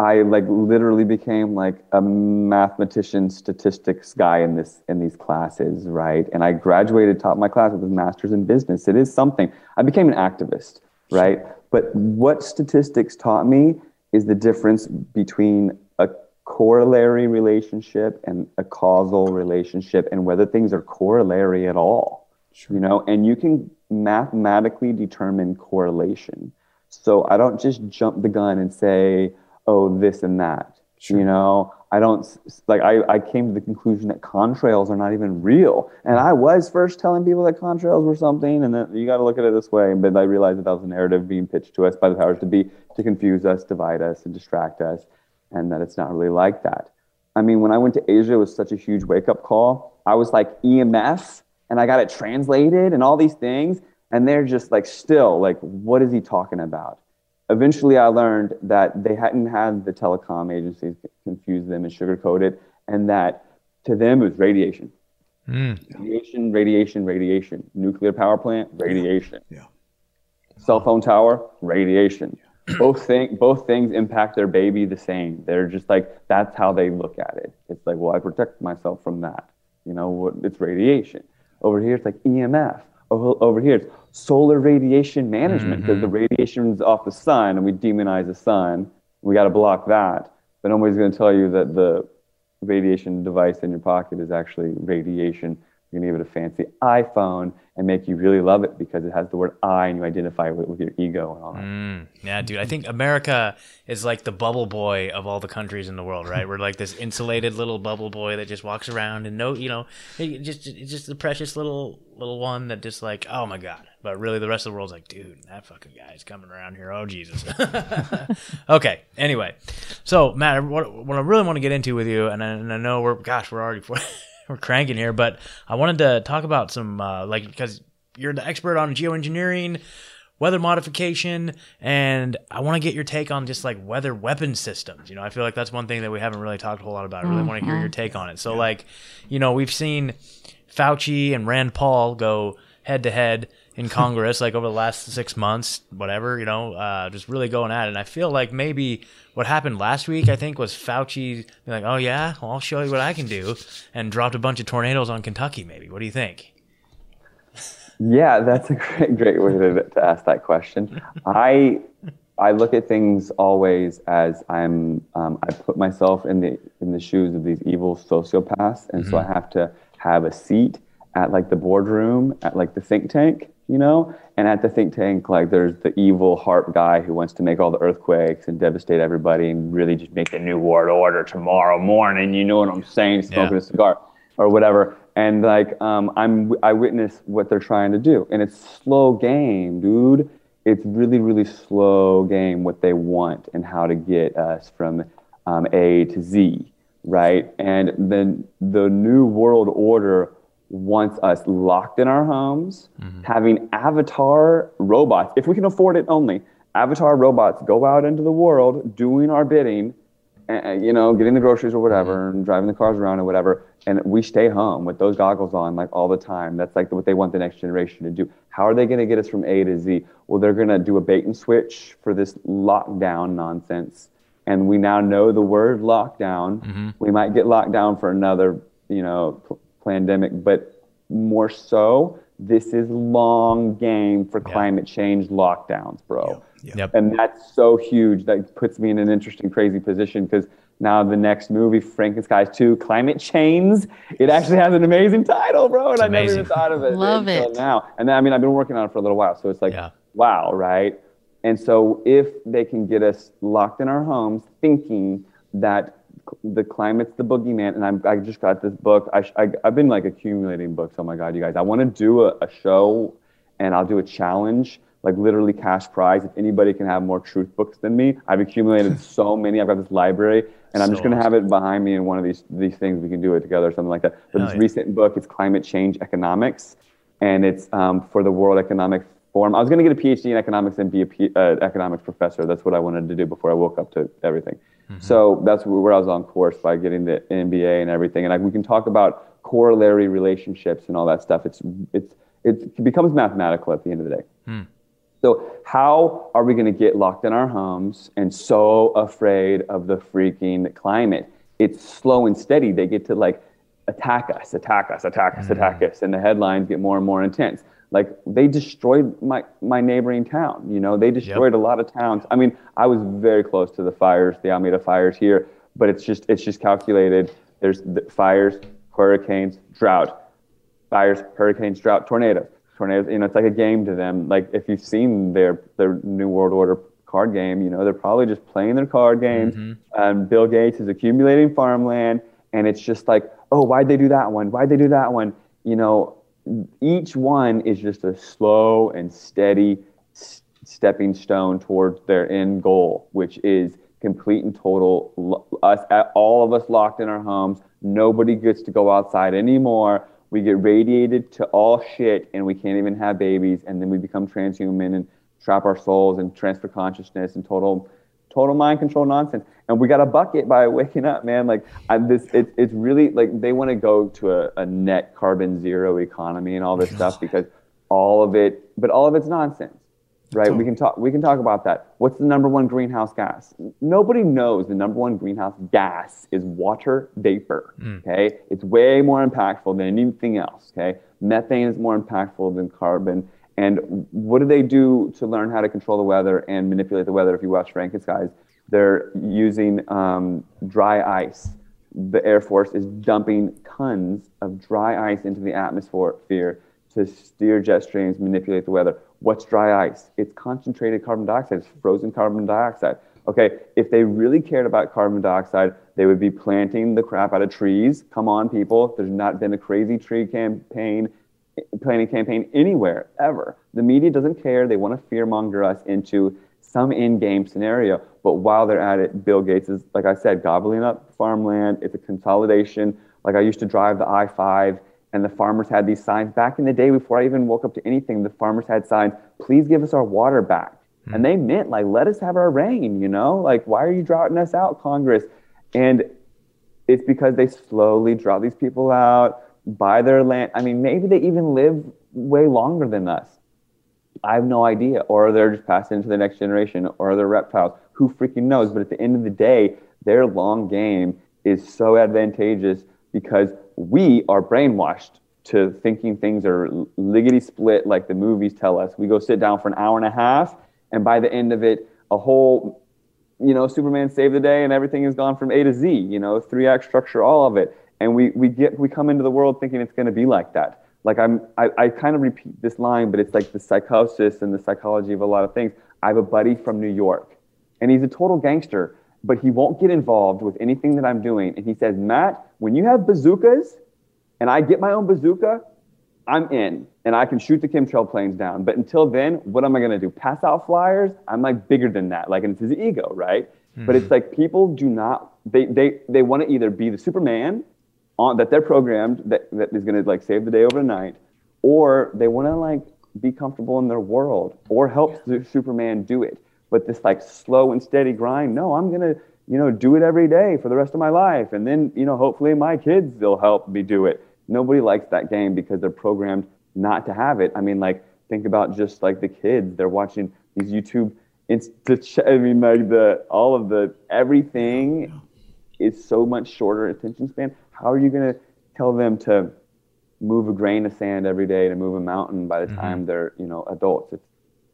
I like literally became like a mathematician statistics guy in this in these classes, right? And I graduated top of my class with a master's in business. It is something. I became an activist, right? But what statistics taught me is the difference between a corollary relationship and a causal relationship and whether things are corollary at all. You know, and you can mathematically determine correlation. So I don't just jump the gun and say, oh, this and that. You know, I don't like, I, I came to the conclusion that contrails are not even real. And I was first telling people that contrails were something, and that you got to look at it this way. But I realized that that was a narrative being pitched to us by the powers to be to confuse us, divide us, and distract us, and that it's not really like that. I mean, when I went to Asia, it was such a huge wake up call. I was like EMF, and I got it translated and all these things, and they're just like still like, what is he talking about? Eventually, I learned that they hadn't had the telecom agencies confuse them and sugarcoat it, and that to them it was radiation. Mm. Radiation, radiation, radiation. Nuclear power plant, radiation. Yeah. Cell phone tower, radiation. Both thing, both things impact their baby the same. They're just like that's how they look at it. It's like, well, I protect myself from that. You know, it's radiation. Over here, it's like EMF. Over, over here, it's solar radiation management because the mm-hmm. radiation's off the sun, and we demonize the sun. We got to block that. But nobody's going to tell you that the radiation device in your pocket is actually radiation You're going to give it a fancy iPhone and make you really love it because it has the word I and you identify with, with your ego and all that. Mm, yeah, dude. I think America is like the bubble boy of all the countries in the world, right? We're like this insulated little bubble boy that just walks around and no, you know, just just the precious little little one that just like, oh my god. But really, the rest of the world's like, dude, that fucking guy's coming around here. Oh Jesus. okay. Anyway, so Matt, what, what I really want to get into with you, and I, and I know we're, gosh, we're already. we're cranking here, but I wanted to talk about some uh, like because you're the expert on geoengineering, weather modification, and I want to get your take on just like weather weapon systems. You know, I feel like that's one thing that we haven't really talked a whole lot about. I really want to hear your take on it. So, like, you know, we've seen Fauci and Rand Paul go head to head in Congress, like over the last six months, whatever, you know, uh, just really going at it. And I feel like maybe what happened last week, I think, was Fauci being like, oh, yeah, well, I'll show you what I can do, and dropped a bunch of tornadoes on Kentucky, maybe. What do you think? Yeah, that's a great, great way to, to ask that question. I I look at things always as I'm um, I put myself in the in the shoes of these evil sociopaths, and mm-hmm. so I have to have a seat at like the boardroom at like the think tank, you know, and at the think tank like there's the evil HAARP guy who wants to make all the earthquakes and devastate everybody and really just make the new world order tomorrow morning. You know what I'm saying? Smoking yeah. a cigar or whatever and like um, I'm I witness what they're trying to do, and it's slow game, dude. It's really really slow game what they want and how to get us from um, A to Z, right? And then the new world order wants us locked in our homes, mm-hmm. having avatar robots, if we can afford it only. Avatar robots go out into the world doing our bidding, and, you know, getting the groceries or whatever, mm-hmm. and driving the cars around or whatever and we stay home with those goggles on like all the time that's like what they want the next generation to do how are they going to get us from a to z well they're going to do a bait and switch for this lockdown nonsense and we now know the word lockdown mm-hmm. we might get locked down for another you know pandemic but more so this is long game for yeah. climate change lockdowns bro yep. Yep. and that's so huge that puts me in an interesting crazy position because now the next movie, Frankenskies 2, Climate Chains. It actually has an amazing title, bro, and it's I amazing. never even thought of it Love it. now. And then, I mean, I've been working on it for a little while, so it's like, yeah. wow, right? And so if they can get us locked in our homes thinking that the climate's the boogeyman, and I'm, I just got this book. I, I I've been like accumulating books. Oh my God, you guys. I want to do a, a show and I'll do a challenge like literally cash prize. If anybody can have more truth books than me, I've accumulated so many. I've got this library, and I'm so just going to have it behind me in one of these these things. We can do it together, or something like that. But Hell this yeah. recent book, it's climate change economics, and it's um, for the World Economic Forum. I was going to get a PhD in economics and be a P, uh, economics professor. That's what I wanted to do before I woke up to everything. Mm-hmm. So that's where I was on course by getting the MBA and everything. And I, we can talk about corollary relationships and all that stuff. It's it's it becomes mathematical at the end of the day. Mm. So, how are we going to get locked in our homes and so afraid of the freaking climate? It's slow and steady. They get to like attack us, attack us, attack us, mm. attack us, and the headlines get more and more intense. Like they destroyed my my neighboring town. You know, they destroyed yep. a lot of towns. I mean, I was very close to the fires, the Alameda fires here, but it's just it's just calculated. There's the fires, hurricanes, drought, fires, hurricanes, drought, tornadoes tornadoes. You know, it's like a game to them. Like if you've seen their their New World Order card game, you know, they're probably just playing their card games. Mm-hmm. Um, Bill Gates is accumulating farmland, and it's just like, oh, why'd they do that one? Why'd they do that one? You know, each one is just a slow and steady s- stepping stone towards their end goal, which is complete and total us all of us locked in our homes. Nobody gets to go outside anymore we get radiated to all shit and we can't even have babies and then we become transhuman and trap our souls and transfer consciousness and total total mind control nonsense and we got a bucket by waking up man like I'm this it, it's really like they want to go to a, a net carbon zero economy and all this stuff because all of it but all of it's nonsense right? We can talk. We can talk about that. What's the number one greenhouse gas? Nobody knows the number one greenhouse gas is water vapor. Mm. Okay, it's way more impactful than anything else. Okay, methane is more impactful than carbon. And what do they do to learn how to control the weather and manipulate the weather? If you watch Frankenskies, they're using um, dry ice the Air Force is dumping tons of dry ice into the atmosphere to steer jet streams, manipulate the weather. What's dry ice? It's concentrated carbon dioxide, it's frozen carbon dioxide. Okay, if they really cared about carbon dioxide, they would be planting the crap out of trees. Come on, people. There's not been a crazy tree campaign, planting campaign anywhere ever. The media doesn't care. They want to fearmonger us into some in-game scenario. But while they're at it, Bill Gates is, like I said, gobbling up farmland. It's a consolidation. Like I used to drive the I-5, and the farmers had these signs back in the day before I even woke up to anything. The farmers had signs, "Please give us our water back," mm-hmm. and they meant like, "Let us have our rain." You know, like why are you droughting us out, Congress? And it's because they slowly draw these people out, buy their land. I mean, maybe they even live way longer than us. I have no idea. Or they're just passing into the next generation, or they're reptiles. Who freaking knows? But at the end of the day, their long game is so advantageous because we are brainwashed to thinking things are liggity split like the movies tell us. We go sit down for an hour and a half, and by the end of it, a whole, you know, Superman saved the day and everything is gone from A to Z, you know, three act structure, all of it. And we, we get we come into the world thinking it's going to be like that like I'm, I, I kind of repeat this line, but it's like the psychosis and the psychology of a lot of things. I have a buddy from New York, and he's a total gangster, but he won't get involved with anything that I'm doing. And he says, Matt, when you have bazookas, and I get my own bazooka, I'm in, and I can shoot the chemtrail planes down. But until then, what am I gonna do? Pass out flyers? I'm like bigger than that. Like, and it's his ego, right? Mm-hmm. But it's like people do not. They they they want to either be the Superman on that they're programmed that, that is going to like save the day overnight or they want to like be comfortable in their world or help yeah. superman do it. But this like slow and steady grind no i'm going to you know do it every day for the rest of my life. And then you know hopefully my kids will help me do it. Nobody likes that game because they're programmed not to have it. I mean like think about just like the kids. They're watching these youtube insta i mean like the all of the everything is so much shorter attention span how are you going to tell them to move a grain of sand every day to move a mountain by the mm-hmm. time they're you know adults? It's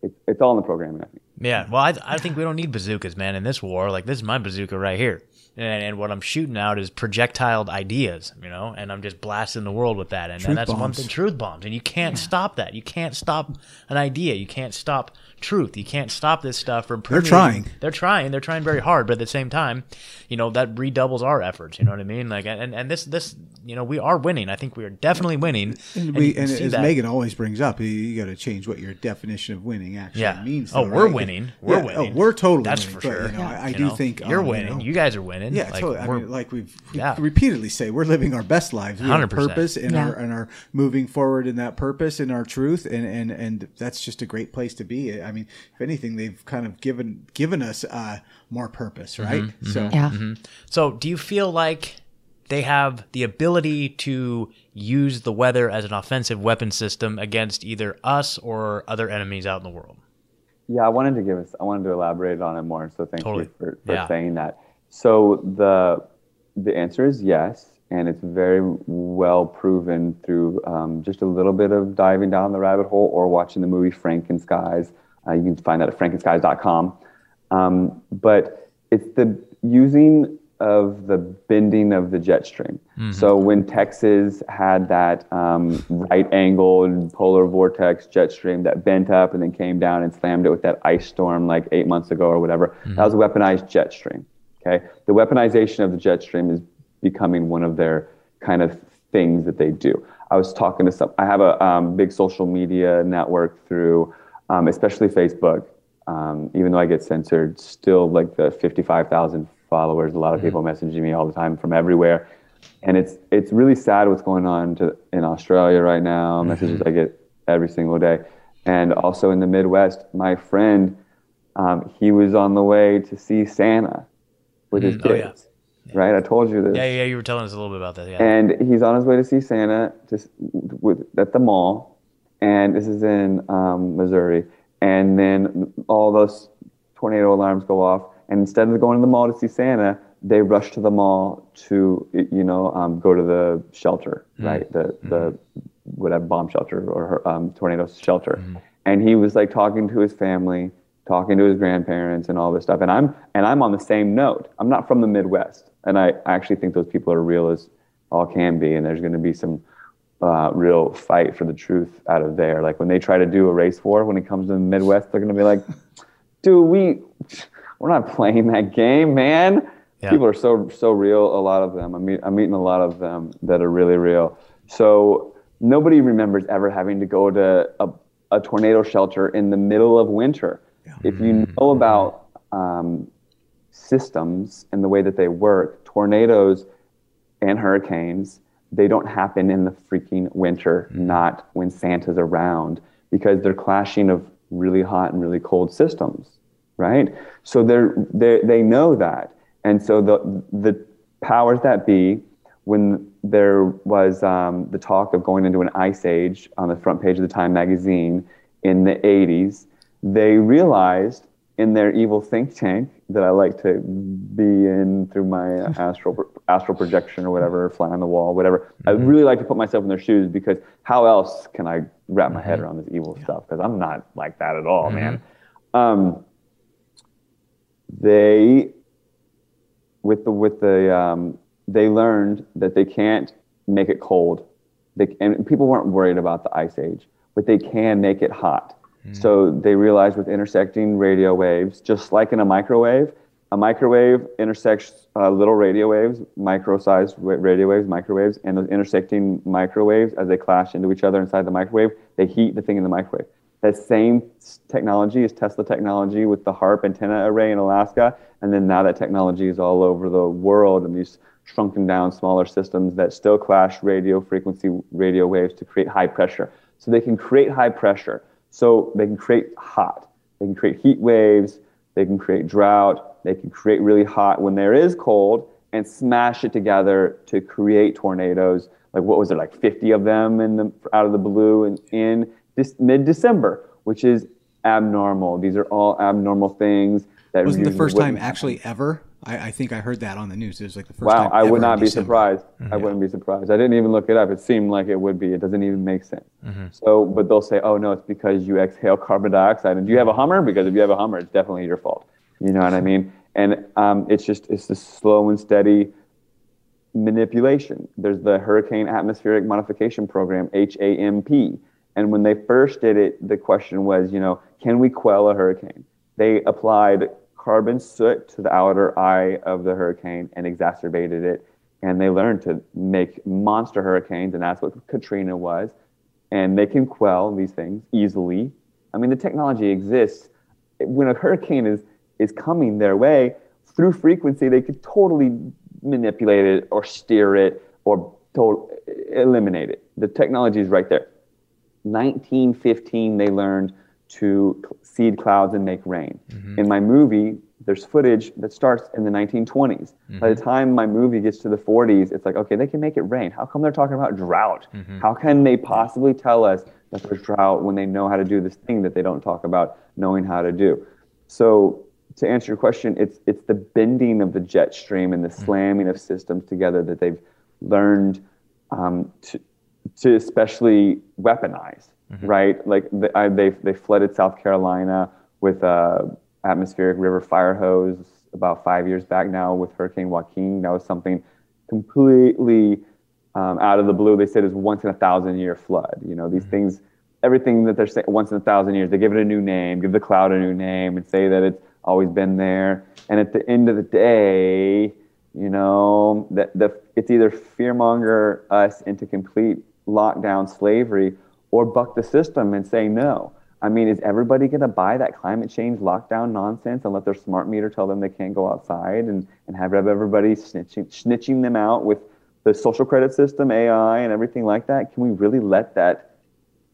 it's, it's all in the programming. I think. Yeah, well, I, I think we don't need bazookas, man. In this war, like this is my bazooka right here, and, and what I'm shooting out is projectile ideas, you know, and I'm just blasting the world with that, and, and that's bombs. one thing, truth bombs, and you can't yeah. stop that. You can't stop an idea. You can't stop truth. You can't stop this stuff from. They're trying. They're trying. They're trying very hard, but at the same time, you know that redoubles our efforts. You know what I mean? Like, and and this this you know we are winning. I think we are definitely winning. And, we and, and as that. Megan always brings up, you, you got to change what your definition of winning actually yeah. means. Oh, though, oh, we're right? winning. We're yeah, oh, winning. Oh, we're totally. That's winning, for sure. But, you know, yeah. I, I do know, think you're um, winning. You, know, you, guys are winning. Yeah, like, totally. I mean, like we've yeah. repeatedly say, we're living our best lives. We 100%. have purpose and yeah. our and are moving forward in that purpose and our truth, and and and that's just a great place to be. I mean, if anything, they've kind of given given us uh, more purpose, right? Mm-hmm, so yeah. Mm-hmm. So do you feel like they have the ability to use the weather as an offensive weapon system against either us or other enemies out in the world? Yeah, I wanted to give us. I wanted to elaborate on it more. So thank totally. you for, for yeah. saying that. So the the answer is yes, and it's very well proven through um, just a little bit of diving down the rabbit hole or watching the movie Frankenskies. Uh, you can find that at frankenskies.com. Um, but it's the using of the bending of the jet stream. Mm-hmm. So when Texas had that um, right angled polar vortex jet stream that bent up and then came down and slammed it with that ice storm like eight months ago or whatever, mm-hmm. that was a weaponized jet stream. Okay, the weaponization of the jet stream is becoming one of their kind of things that they do. I was talking to some. I have a um, big social media network through, um, especially Facebook. Um, even though I get censored, still like the 55,000 followers. A lot of mm-hmm. people messaging me all the time from everywhere, and it's it's really sad what's going on to, in Australia right now. Mm-hmm. Messages I get every single day, and also in the Midwest. My friend, um, he was on the way to see Santa with his kids. Oh, yeah. Right, I told you this. Yeah, yeah, you were telling us a little bit about that. Yeah. And he's on his way to see Santa, just with at the mall, and this is in um, Missouri. And then all those tornado alarms go off, and instead of going to the mall to see Santa, they rush to the mall to, you know, um, go to the shelter, mm-hmm. right? The mm-hmm. the whatever bomb shelter or um, tornado shelter. Mm-hmm. And he was like talking to his family, talking to his grandparents and all this stuff. And I'm and I'm on the same note. I'm not from the Midwest, and I, I actually think those people are real as all can be. And there's going to be some uh, real fight for the truth out of there. Like when they try to do a race war when it comes to the Midwest, they're going to be like, "Dude, we we're not playing that game, man." Yeah. People are so so real. A lot of them. I mean, I'm meeting a lot of them that are really real. So nobody remembers ever having to go to a, a tornado shelter in the middle of winter. If you know about um, systems and the way that they work, tornadoes and hurricanes, they don't happen in the freaking winter, not when Santa's around, because they're clashing of really hot and really cold systems, right? So they're, they they know that. And so the, the powers that be, when there was um, the talk of going into an ice age on the front page of the Time magazine in the 80s, they realized in their evil think tank that I like to be in through my astral astral projection or whatever, fly on the wall, whatever. I really like to put myself in their shoes because how else can I wrap my head around this evil stuff? Because I'm not like that at all, man. Um, they with the with the um, they learned that they can't make it cold. They, and people weren't worried about the ice age, but they can make it hot. So they realized with intersecting radio waves, just like in a microwave, a microwave intersects uh, little radio waves, micro-sized radio waves, microwaves, and those intersecting microwaves, as they clash into each other inside the microwave, they heat the thing in the microwave. That same technology is Tesla technology with the HAARP antenna array in Alaska, and then now that technology is all over the world in these shrunken down smaller systems that still clash radio frequency radio waves to create high pressure. So they can create high pressure. So they can create hot. They can create heat waves. They can create drought. They can create really hot when there is cold and smash it together to create tornadoes. Like what was there, like 50 of them in the, out of the blue and in mid-December, which is abnormal. These are all abnormal things that Wasn't the first time actually ever? I, I think I heard that on the news. It was like the first Wow, time. I would not be December. surprised. I wouldn't be surprised. I didn't even look it up. It seemed like it would be. It doesn't even make sense. So, but they'll say, "Oh no, it's because you exhale carbon dioxide." And do you have a Hummer? Because if you have a Hummer, it's definitely your fault. You know what I mean? And um, it's just it's the slow and steady manipulation. There's the Hurricane Atmospheric Modification Program, HAMP. And when they first did it, the question was, you know, can we quell a hurricane? They applied carbon soot to the outer eye of the hurricane and exacerbated it. And they learned to make monster hurricanes, and that's what Katrina was. And they can quell these things easily. I mean, the technology exists. When a hurricane is, is coming their way, through frequency, they could totally manipulate it or steer it or to- eliminate it. The technology is right there. 1915, they learned to seed clouds and make rain. Mm-hmm. In my movie, there's footage that starts in the 1920s. By the mm-hmm. time my movie gets to the 40s, it's like, okay, they can make it rain. How come they're talking about drought? Mm-hmm. How can they possibly tell us that there's drought when they know how to do this thing that they don't talk about knowing how to do? So to answer your question, it's it's the bending of the jet stream and the slamming of systems together that they've learned um, to to especially weaponize, Mm-hmm. right? Like the, I, they they flooded South Carolina with a atmospheric river fire hose about five years back now with Hurricane Joaquin. That was something completely um, out of the blue. They said was once in a thousand year flood. You know these mm-hmm. things, everything that they're saying once in a thousand years, they give it a new name, give the cloud a new name, and say that it's always been there. And at the end of the day, you know, that the it's either fearmonger us into complete lockdown slavery or buck the system and say no. I mean, is everybody going to buy that climate change lockdown nonsense and let their smart meter tell them they can't go outside and, and have everybody snitching, snitching them out with the social credit system, AI, and everything like that? Can we really let that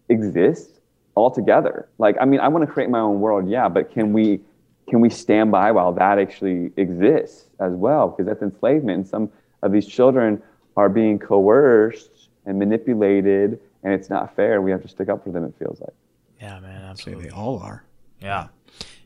exist altogether? Like, I mean, I want to create my own world, yeah, but can we can we stand by while that actually exists as well? Because that's enslavement, and some of these children are being coerced and manipulated, and it's not fair. We have to stick up for them. It feels like. Yeah, man, absolutely. they all are. Yeah.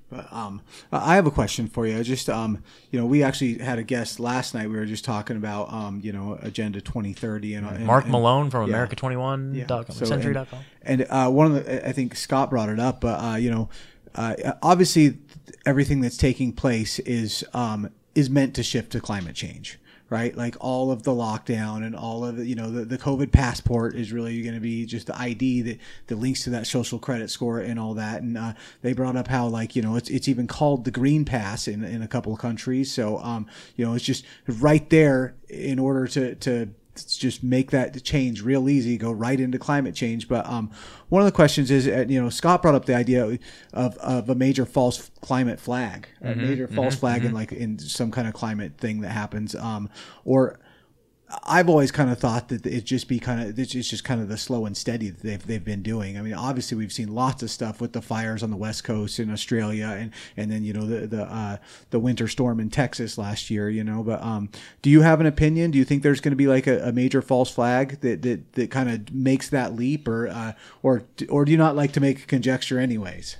But um, I have a question for you. Just um, you know, we actually had a guest last night. We were just talking about um, you know, Agenda 2030 and, and Mark and- Malone from yeah. America21.com, so, Century.com. And, and uh, one of the, I think Scott brought it up, but uh, you know, uh, obviously everything that's taking place is um, is meant to shift to climate change right? Like all of the lockdown and all of the, you know, the, the COVID passport is really going to be just the ID that, that links to that social credit score and all that. And uh, they brought up how like, you know, it's, it's even called the green pass in, in a couple of countries. So, um, you know, it's just right there in order to, to, just make that change real easy, go right into climate change. But um, one of the questions is, uh, you know, Scott brought up the idea of, of a major false climate flag, a Mm-hmm, major false flag in like in some kind of climate thing that happens, um, or I've always kind of thought that it just be kind of it's just kind of the slow and steady that they've they've been doing. I mean, obviously we've seen lots of stuff with the fires on the west coast in Australia, and and then you know the the uh, the winter storm in Texas last year. You know, but um, do you have an opinion? Do you think there's going to be like a, a major false flag that that, that kind of makes that leap, or uh, or or do you not like to make conjecture anyways?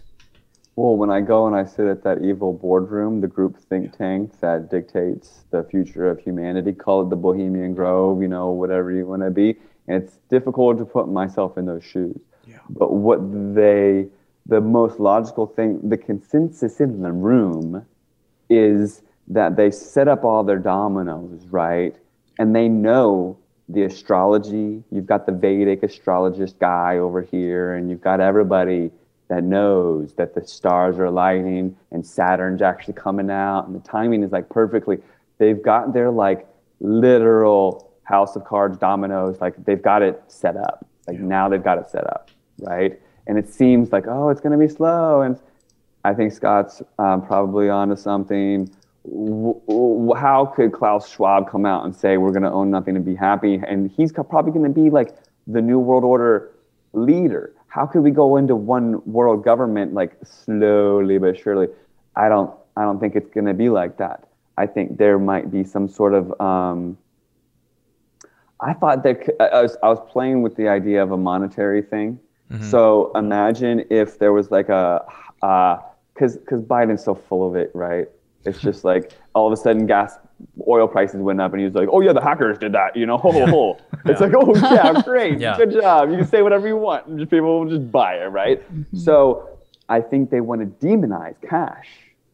Well, when I go and I sit at that evil boardroom, the group think tank that dictates the future of humanity, call it the Bohemian Grove, you know, whatever you want to be. And it's difficult to put myself in those shoes. Yeah. But what they, the most logical thing, the consensus in the room is that they set up all their dominoes, right? And they know the astrology. You've got the Vedic astrologist guy over here, and you've got everybody that knows that the stars are aligning and Saturn's actually coming out, and the timing is like perfectly. They've got their like literal house of cards dominoes, like they've got it set up. Like now they've got it set up, right? And it seems like oh, it's going to be slow, and I think Scott's um, probably onto something. W- w- how could Klaus Schwab come out and say we're going to own nothing and be happy? And he's probably going to be like the new world order leader. How could we go into one world government like slowly but surely? I don't. I don't think it's going to be like that. I think there might be some sort of. Um, I thought that I was, I was playing with the idea of a monetary thing. So imagine if there was like a, because because Biden's so full of it, right? It's just like all of a sudden gas, oil prices went up, and he was like, "Oh yeah, the hackers did that," you know? Ho ho ho! It's like, "Oh yeah, great, Yeah. good job. You can say whatever you want, and just people will just buy it, right?" Mm-hmm. So I think they want to demonize cash.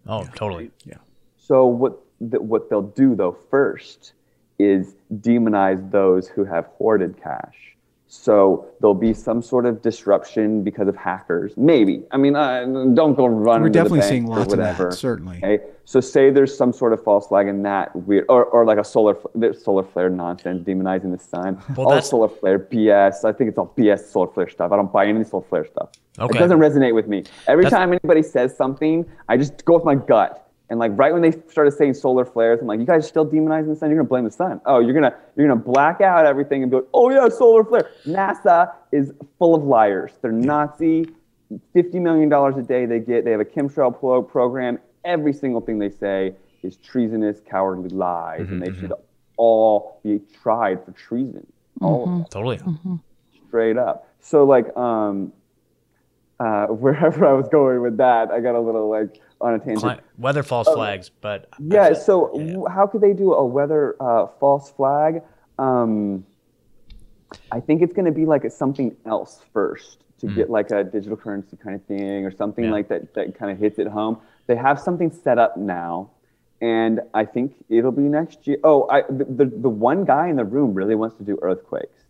Oh, totally. Yeah. So what th- what they'll do though first is demonize those who have hoarded cash. So there'll be some sort of disruption because of hackers. Maybe. I mean, uh, don't go run. We're into the definitely bank seeing or lots of that, certainly. Okay. So say there's some sort of false flag in that weird, or, or like a solar solar flare nonsense, demonizing the sun. Well, all that's- solar flare BS. I think it's all BS solar flare stuff. I don't buy any solar flare stuff. Okay. It doesn't resonate with me. Every That's- time anybody says something, I just go with my gut. And like right when they started saying solar flares, I'm like, you guys are still demonizing the sun. You're gonna blame the sun. Oh, you're gonna you're gonna black out everything and be like, oh yeah, solar flare. NASA is full of liars. They're Nazi. Fifty million dollars a day they get. They have a chemtrail pro- program. Every single thing they say is treasonous, cowardly lies, and they should all be tried for treason. All of them Totally. straight up. So like um uh wherever I was going with that, I got a little like on a tangent. Cli- weather false flags, but yeah, feel- so w how could they do a weather uh, false flag? Um I think it's going to be like something else first to get like a digital currency kind of thing or something Yeah. like that that kind of hits it home. They have something set up now and I think it'll be next year. Oh, I the, the, one guy in the room really wants to do earthquakes,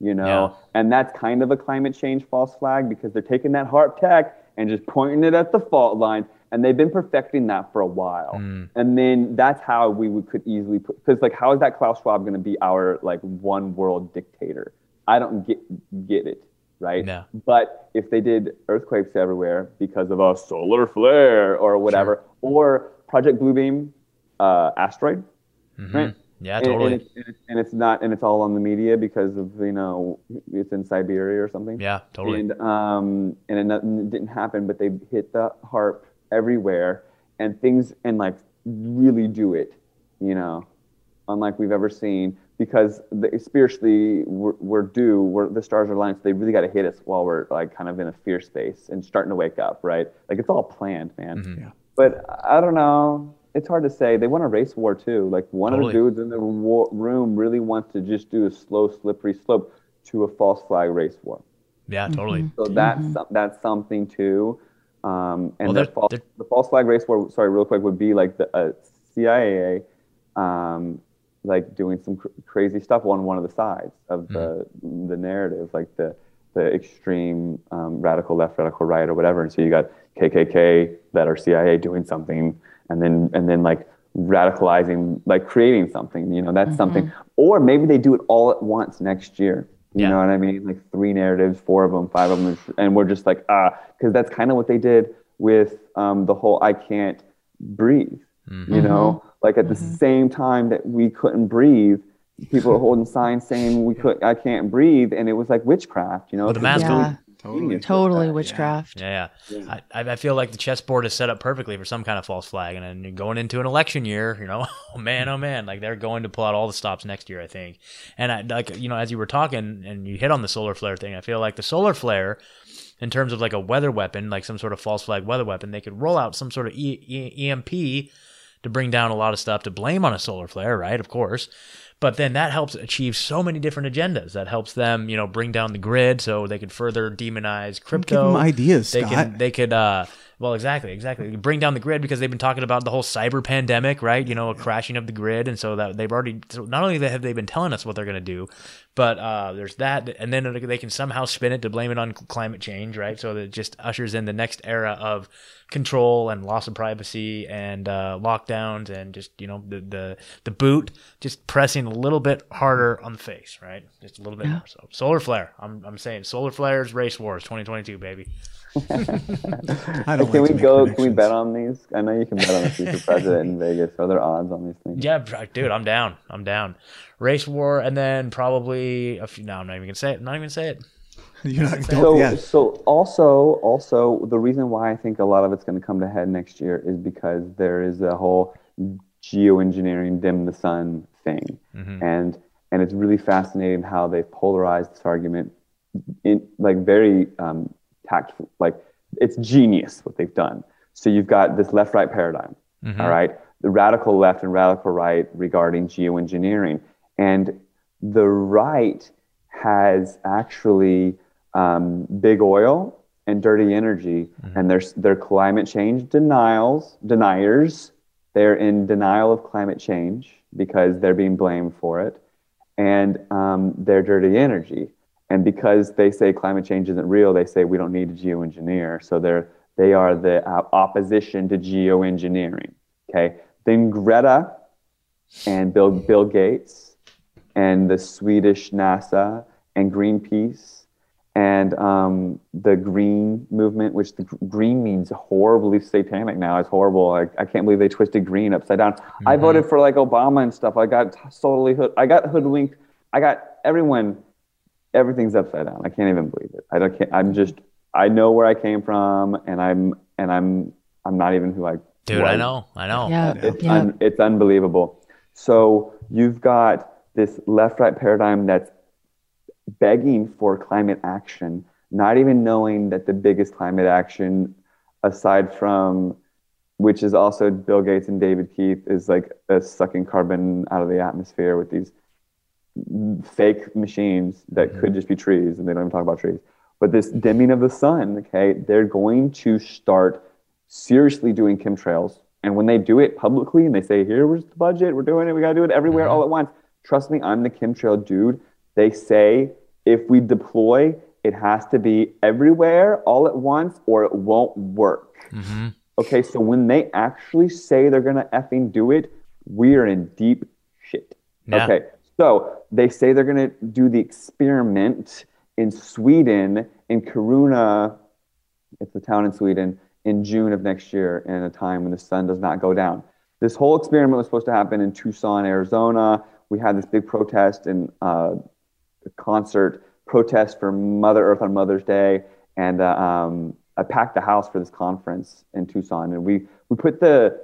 you know, Yeah. and that's kind of a climate change false flag because they're taking that HAARP tech and just pointing it at the fault lines, and they've been perfecting that for a while. And then that's how we would, could easily put because like how is that Klaus Schwab going to be our like one world dictator? I don't get get it, right? Yeah. But if they did earthquakes everywhere because of a solar flare or whatever, or Project Bluebeam uh, asteroid, right? yeah, And- totally. And, it's, and, it's, not, and it's all on the media because of you know it's in Siberia or something. yeah, totally. And um, and it didn't happen, but they hit the HAARP everywhere, and things and like really do it, you know, unlike we've ever seen. Because the, spiritually, we're, we're due. We're, the stars are aligned, so they really got to hit us while we're like kind of in a fear space and starting to wake up, right? Like it's all planned, man. Mm-hmm. Yeah. But I don't know. It's hard to say. They want a race war too. Like one Totally. of the dudes in the war room really wants to just do a slow, slippery slope to a false flag race war. yeah, totally. So that's that's something too. Um, and Well, the, false, the false flag race war, sorry, real quick, would be like the uh, CIA, um, like doing some cr- crazy stuff on one of the sides of the the narrative, like the the extreme um, radical left, radical right, or whatever. And so you got KKK that are CIA doing something, and then and then like radicalizing, like creating something. You know, that's something. Or maybe they do it all at once next year. You Yeah. know what I mean? Like three narratives, four of them, five of them, and we're just like ah, because that's kind of what they did with um, the whole "I can't breathe." You know, like at the same time that we couldn't breathe, people were holding signs saying we could, I can't breathe, and it was like witchcraft. You know, With the mask Yeah. Totally. Totally witchcraft. Yeah, yeah. I, I feel like the chessboard is set up perfectly for some kind of false flag, and then you're going into an election year, you know, oh man, oh man, like they're going to pull out all the stops next year, I think. And I like, you know, as you were talking and you hit on the solar flare thing, I feel like the solar flare, in terms of like a weather weapon, like some sort of false flag weather weapon, they could roll out some sort of e- E- EMP to bring down a lot of stuff to blame on a solar flare, right? Of course. But then that helps achieve so many different agendas. That helps them, you know, bring down the grid so they could further demonize Give crypto. them ideas, They Scott. can they could uh well exactly exactly. Bring down the grid because they've been talking about the whole cyber pandemic right? You know a crashing of the grid. And so that they've already so not only have they been telling us what they're going to do but uh there's that. And then they can somehow spin it to blame it on climate change right? So that it just ushers in the next era of control and loss of privacy and uh, lockdowns and just you know the, the the boot just pressing a little bit harder on the face right? Just a little bit more so. Solar flare. I'm, I'm saying solar flares race wars 2022 baby I don't Can like we go? Can we bet on these? I know you can bet on the future president in Vegas. Are there odds on these things? Yeah, dude, I'm down. I'm down. Race war, and then probably a few. No, I'm not even gonna say it. I'm not even gonna say it. You're not, don't, So, yeah. so also, also the reason why I think a lot of it's going to come to head next year is because there is a whole geoengineering dim the sun thing, and and it's really fascinating how they've polarized this argument in like very um, tactful, like it's genius what they've done. So you've got this left-right paradigm, all right, the radical left and radical right regarding geoengineering, and the right has actually um, big oil and dirty energy, and they're they're climate change denials deniers. They're in denial of climate change because they're being blamed for it, and um, they're dirty energy. And because they say climate change isn't real, they say we don't need to geoengineer. So they're they are the uh, opposition to geoengineering. Okay. Then Greta and Bill Bill Gates and the Swedish NASA and Greenpeace and um, the Green movement, which the green means horribly satanic now. It's horrible. I, I can't believe they twisted green upside down. I voted for like Obama and stuff. I got totally hood. I got hoodwinked. I got everyone. Everything's upside down. I can't even believe it. I don't. Can't, I'm just. I know where I came from, and I'm and I'm. I'm not even who I. Dude, I know, I know. Yeah. It's, Yeah. un, it's unbelievable. So you've got this left right paradigm that's begging for climate action, not even knowing that the biggest climate action, aside from which is also Bill Gates and David Keith, is like uh, sucking carbon out of the atmosphere with these fake machines that mm-hmm. could just be trees, and they don't even talk about trees. But this mm-hmm. dimming of the sun, okay, they're going to start seriously doing chemtrails. And when they do it publicly and they say, here the budget, we're doing it, we got to do it everywhere mm-hmm. all at once. Trust me, I'm the chemtrail dude. They say if we deploy, it has to be everywhere all at once or it won't work. Okay, so when they actually say they're going to effing do it, we are in deep shit. Yeah. Okay, so they say they're going to do the experiment in Sweden, in Kiruna, it's a town in Sweden, in June of next year, in a time when the sun does not go down. This whole experiment was supposed to happen in Tucson, Arizona. We had this big protest and uh, concert protest for Mother Earth on Mother's Day, and uh, um, I packed the house for this conference in Tucson, and we we put the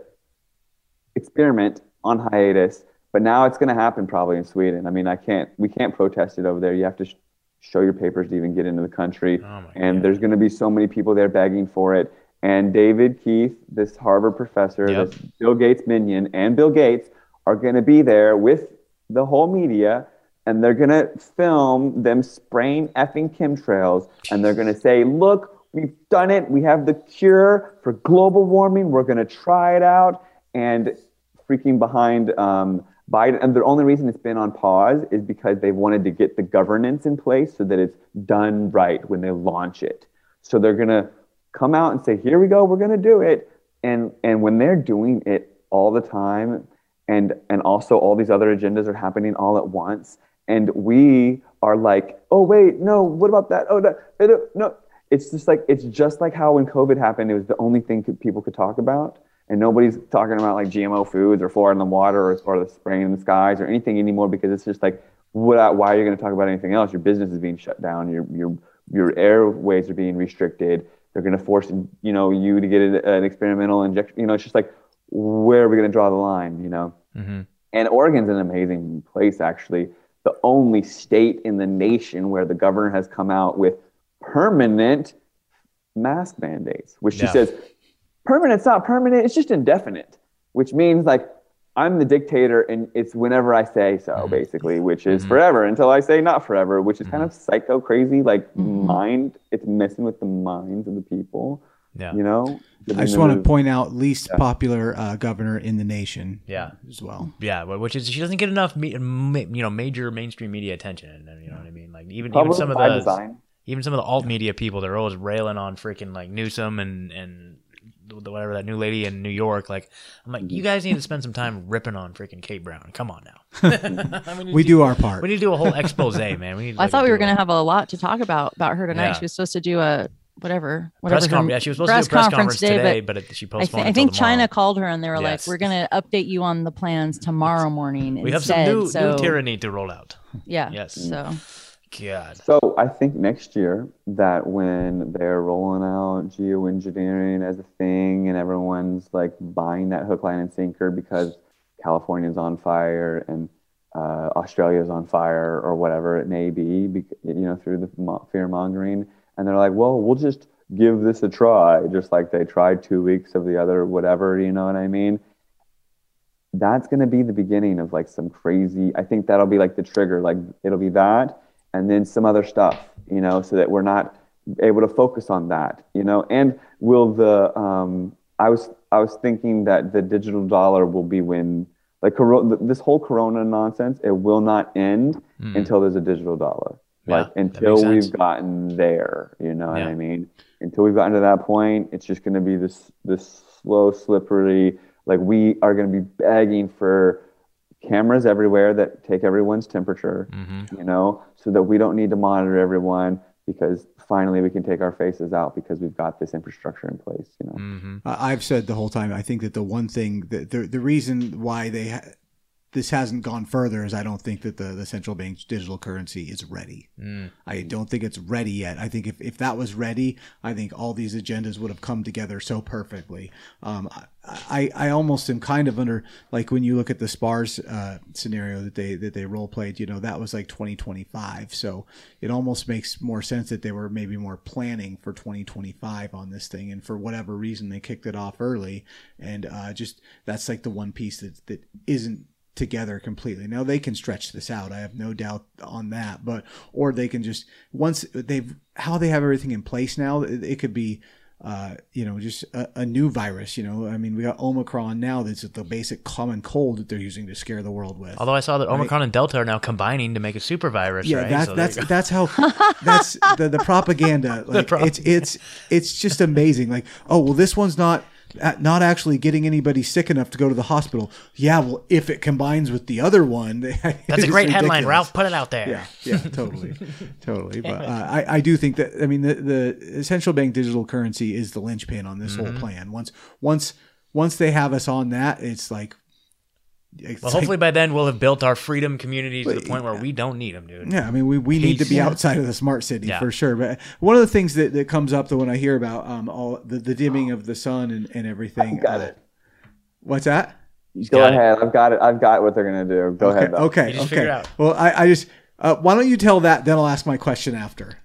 experiment on hiatus, but now it's going to happen probably in Sweden. I mean, I can't we can't protest it over there. You have to sh- show your papers to even get into the country, Oh and there's going to be so many people there begging for it. And David Keith, this Harvard professor, Yep. this Bill Gates minion, and Bill Gates are going to be there with the whole media, and they're going to film them spraying effing chemtrails, and they're going to say, "Look, we've done it. We have the cure for global warming. We're going to try it out. And freaking behind um, Biden. And the only reason it's been on pause is because they wanted to get the governance in place so that it's done right when they launch it. So they're going to come out and say, here we go, we're going to do it. And, and when they're doing it all the time, and, and also all these other agendas are happening all at once, and we are like, oh, wait, no, what about that? Oh, no, no. It's just like, it's just like how when COVID happened, it was the only thing people could talk about and nobody's talking about like GMO foods or fluoride in the water or, or the spraying in the skies or anything anymore because it's just like, what, why are you going to talk about anything else? Your business is being shut down. Your your your airways are being restricted. They're going to force you know you to get an experimental injection. You know, it's just like, where are we going to draw the line? You know, mm-hmm. and Oregon's an amazing place actually. The only state in the nation where the governor has come out with permanent mask mandates, which yeah. she says permanent's not permanent it's just indefinite which means like i'm the dictator and it's whenever i say so mm-hmm. basically which is mm-hmm. forever until i say not forever which is mm-hmm. kind of psycho crazy like mm-hmm. mind it's messing with the minds of the people yeah you know I just want to point out least yeah. popular uh, governor in the nation. Yeah, as well. Yeah, which is she doesn't get enough, me, you know, major mainstream media attention. You know what I mean? Like even even some of the design. even some of the alt media people, they're always railing on freaking like Newsom and and whatever that new lady in New York. Like, I'm like, you mm-hmm. guys need to spend some time ripping on freaking Kate Brown. Come on now. I mean, we do, do, our part. We need to do a whole expose, man. We need. Like, I thought we were going to have a lot to talk about about her tonight. Yeah. She was supposed to do a whatever, whatever. Press conference. Yeah, she was supposed to do a press conference, today, today, but, but she postponed. I, th- I think tomorrow. China called her and they were yes. like, "We're going to update you on the plans tomorrow morning." We instead. have some new, so, new tyranny to roll out. Yeah. Yes. So. God. So I think next year that when they're rolling out geoengineering as a thing and everyone's like buying that hook, line, and sinker because California's on fire and uh, Australia's on fire or whatever it may be, you know, through the fear mongering, and they're like, well, we'll just give this a try, just like they tried two weeks of the other whatever, you know what I mean? That's going to be the beginning of like some crazy. I think that'll be like the trigger. Like it'll be that and then some other stuff, you know, so that we're not able to focus on that, you know. And will the um, I was I was thinking that the digital dollar will be when like this whole Corona nonsense, it will not end mm. until there's a digital dollar. Yeah, like until we've gotten there, you know yeah. what I mean? Until we've gotten to that point, it's just going to be this this slow, slippery. Like we are going to be begging for cameras everywhere that take everyone's temperature, mm-hmm. you know, so that we don't need to monitor everyone because finally we can take our faces out because we've got this infrastructure in place, you know. Mm-hmm. I've said the whole time I think that the one thing that the the reason why they ha- this hasn't gone further is I don't think that the, the central bank's digital currency is ready. Mm. I don't think it's ready yet. I think if, if that was ready, I think all these agendas would have come together so perfectly. Um, I, I almost am kind of under like when you look at the SPARS uh, scenario that they that they role played, you know, that was like 2025. So it almost makes more sense that they were maybe more planning for 2025 on this thing, and for whatever reason they kicked it off early, and uh, just that's like the one piece that that isn't together completely. Now they can stretch this out. I have no doubt on that. But or they can just once they've how they have everything in place now, it, it could be uh, you know, just a, a, new virus. You know, I mean, we got Omicron now. That's the basic common cold that they're using to scare the world with. Although I saw that right? Omicron and Delta are now combining to make a super virus. Yeah, right? that's so that's that's how that's the the propaganda. Like the propaganda. it's it's it's just amazing. Like, oh well, this one's not not actually getting anybody sick enough to go to the hospital. Yeah, well, if it combines with the other one, that's a great headline, Ralph. Put it out there. Yeah, yeah, totally, totally. But uh, I, I do think that I mean the, the central bank digital currency is the linchpin on this mm-hmm. whole plan. Once once once they have us on that, it's like it's well, hopefully by then we'll have built our freedom community to the point where we don't need them, dude. Yeah, I mean, we, we need to be outside of the smart city yeah. for sure. But one of the things that, that comes up though when I hear about um all the, the dimming of the sun and, and everything. I've got uh, it. What's that? Go ahead. It. I've got it. I've got what they're gonna do. Go okay, ahead. Though. Okay. Okay. Well, I, I just uh, why don't you tell that? Then I'll ask my question after.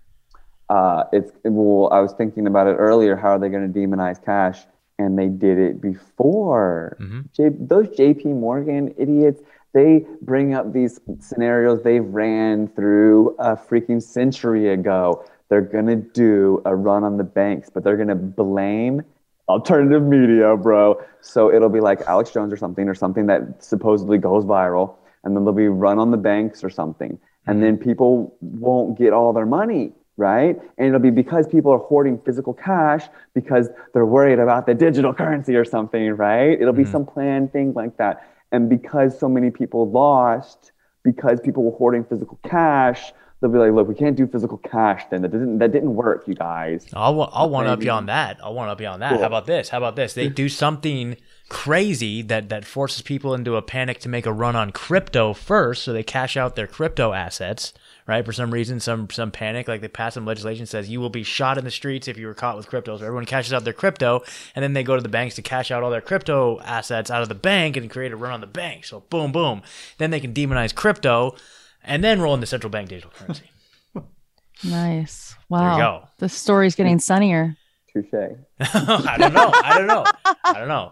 Uh, it's well, I was thinking about it earlier. How are they going to demonize cash? And they did it before. Mm-hmm. J- those JP Morgan idiots, they bring up these scenarios they ran through a freaking century ago. they're going to do a run on the banks, but they're going to blame alternative media, bro. So it'll be like Alex Jones or something, or something that supposedly goes viral, and then there'll be run on the banks or something. And then people won't get all their money, right? And it'll be because people are hoarding physical cash because they're worried about the digital currency or something, right? It'll be mm-hmm. some planned thing like that. And because so many people lost, because people were hoarding physical cash, they'll be like, look, we can't do physical cash then. That didn't that didn't work, you guys. I'll I'll one up you on that. I'll one up you on that. Cool. How about this? How about this? They do something crazy that that forces people into a panic to make a run on crypto first, so they cash out their crypto assets. Right for some reason, some some panic, like they pass some legislation says you will be shot in the streets if you were caught with crypto. So everyone cashes out their crypto, and then they go to the banks to cash out all their crypto assets out of the bank and create a run on the bank. So boom, boom. Then they can demonize crypto, and then roll in the central bank digital currency. Nice. Wow. go. The story's getting sunnier. Touche. I don't know. I don't know. I don't know.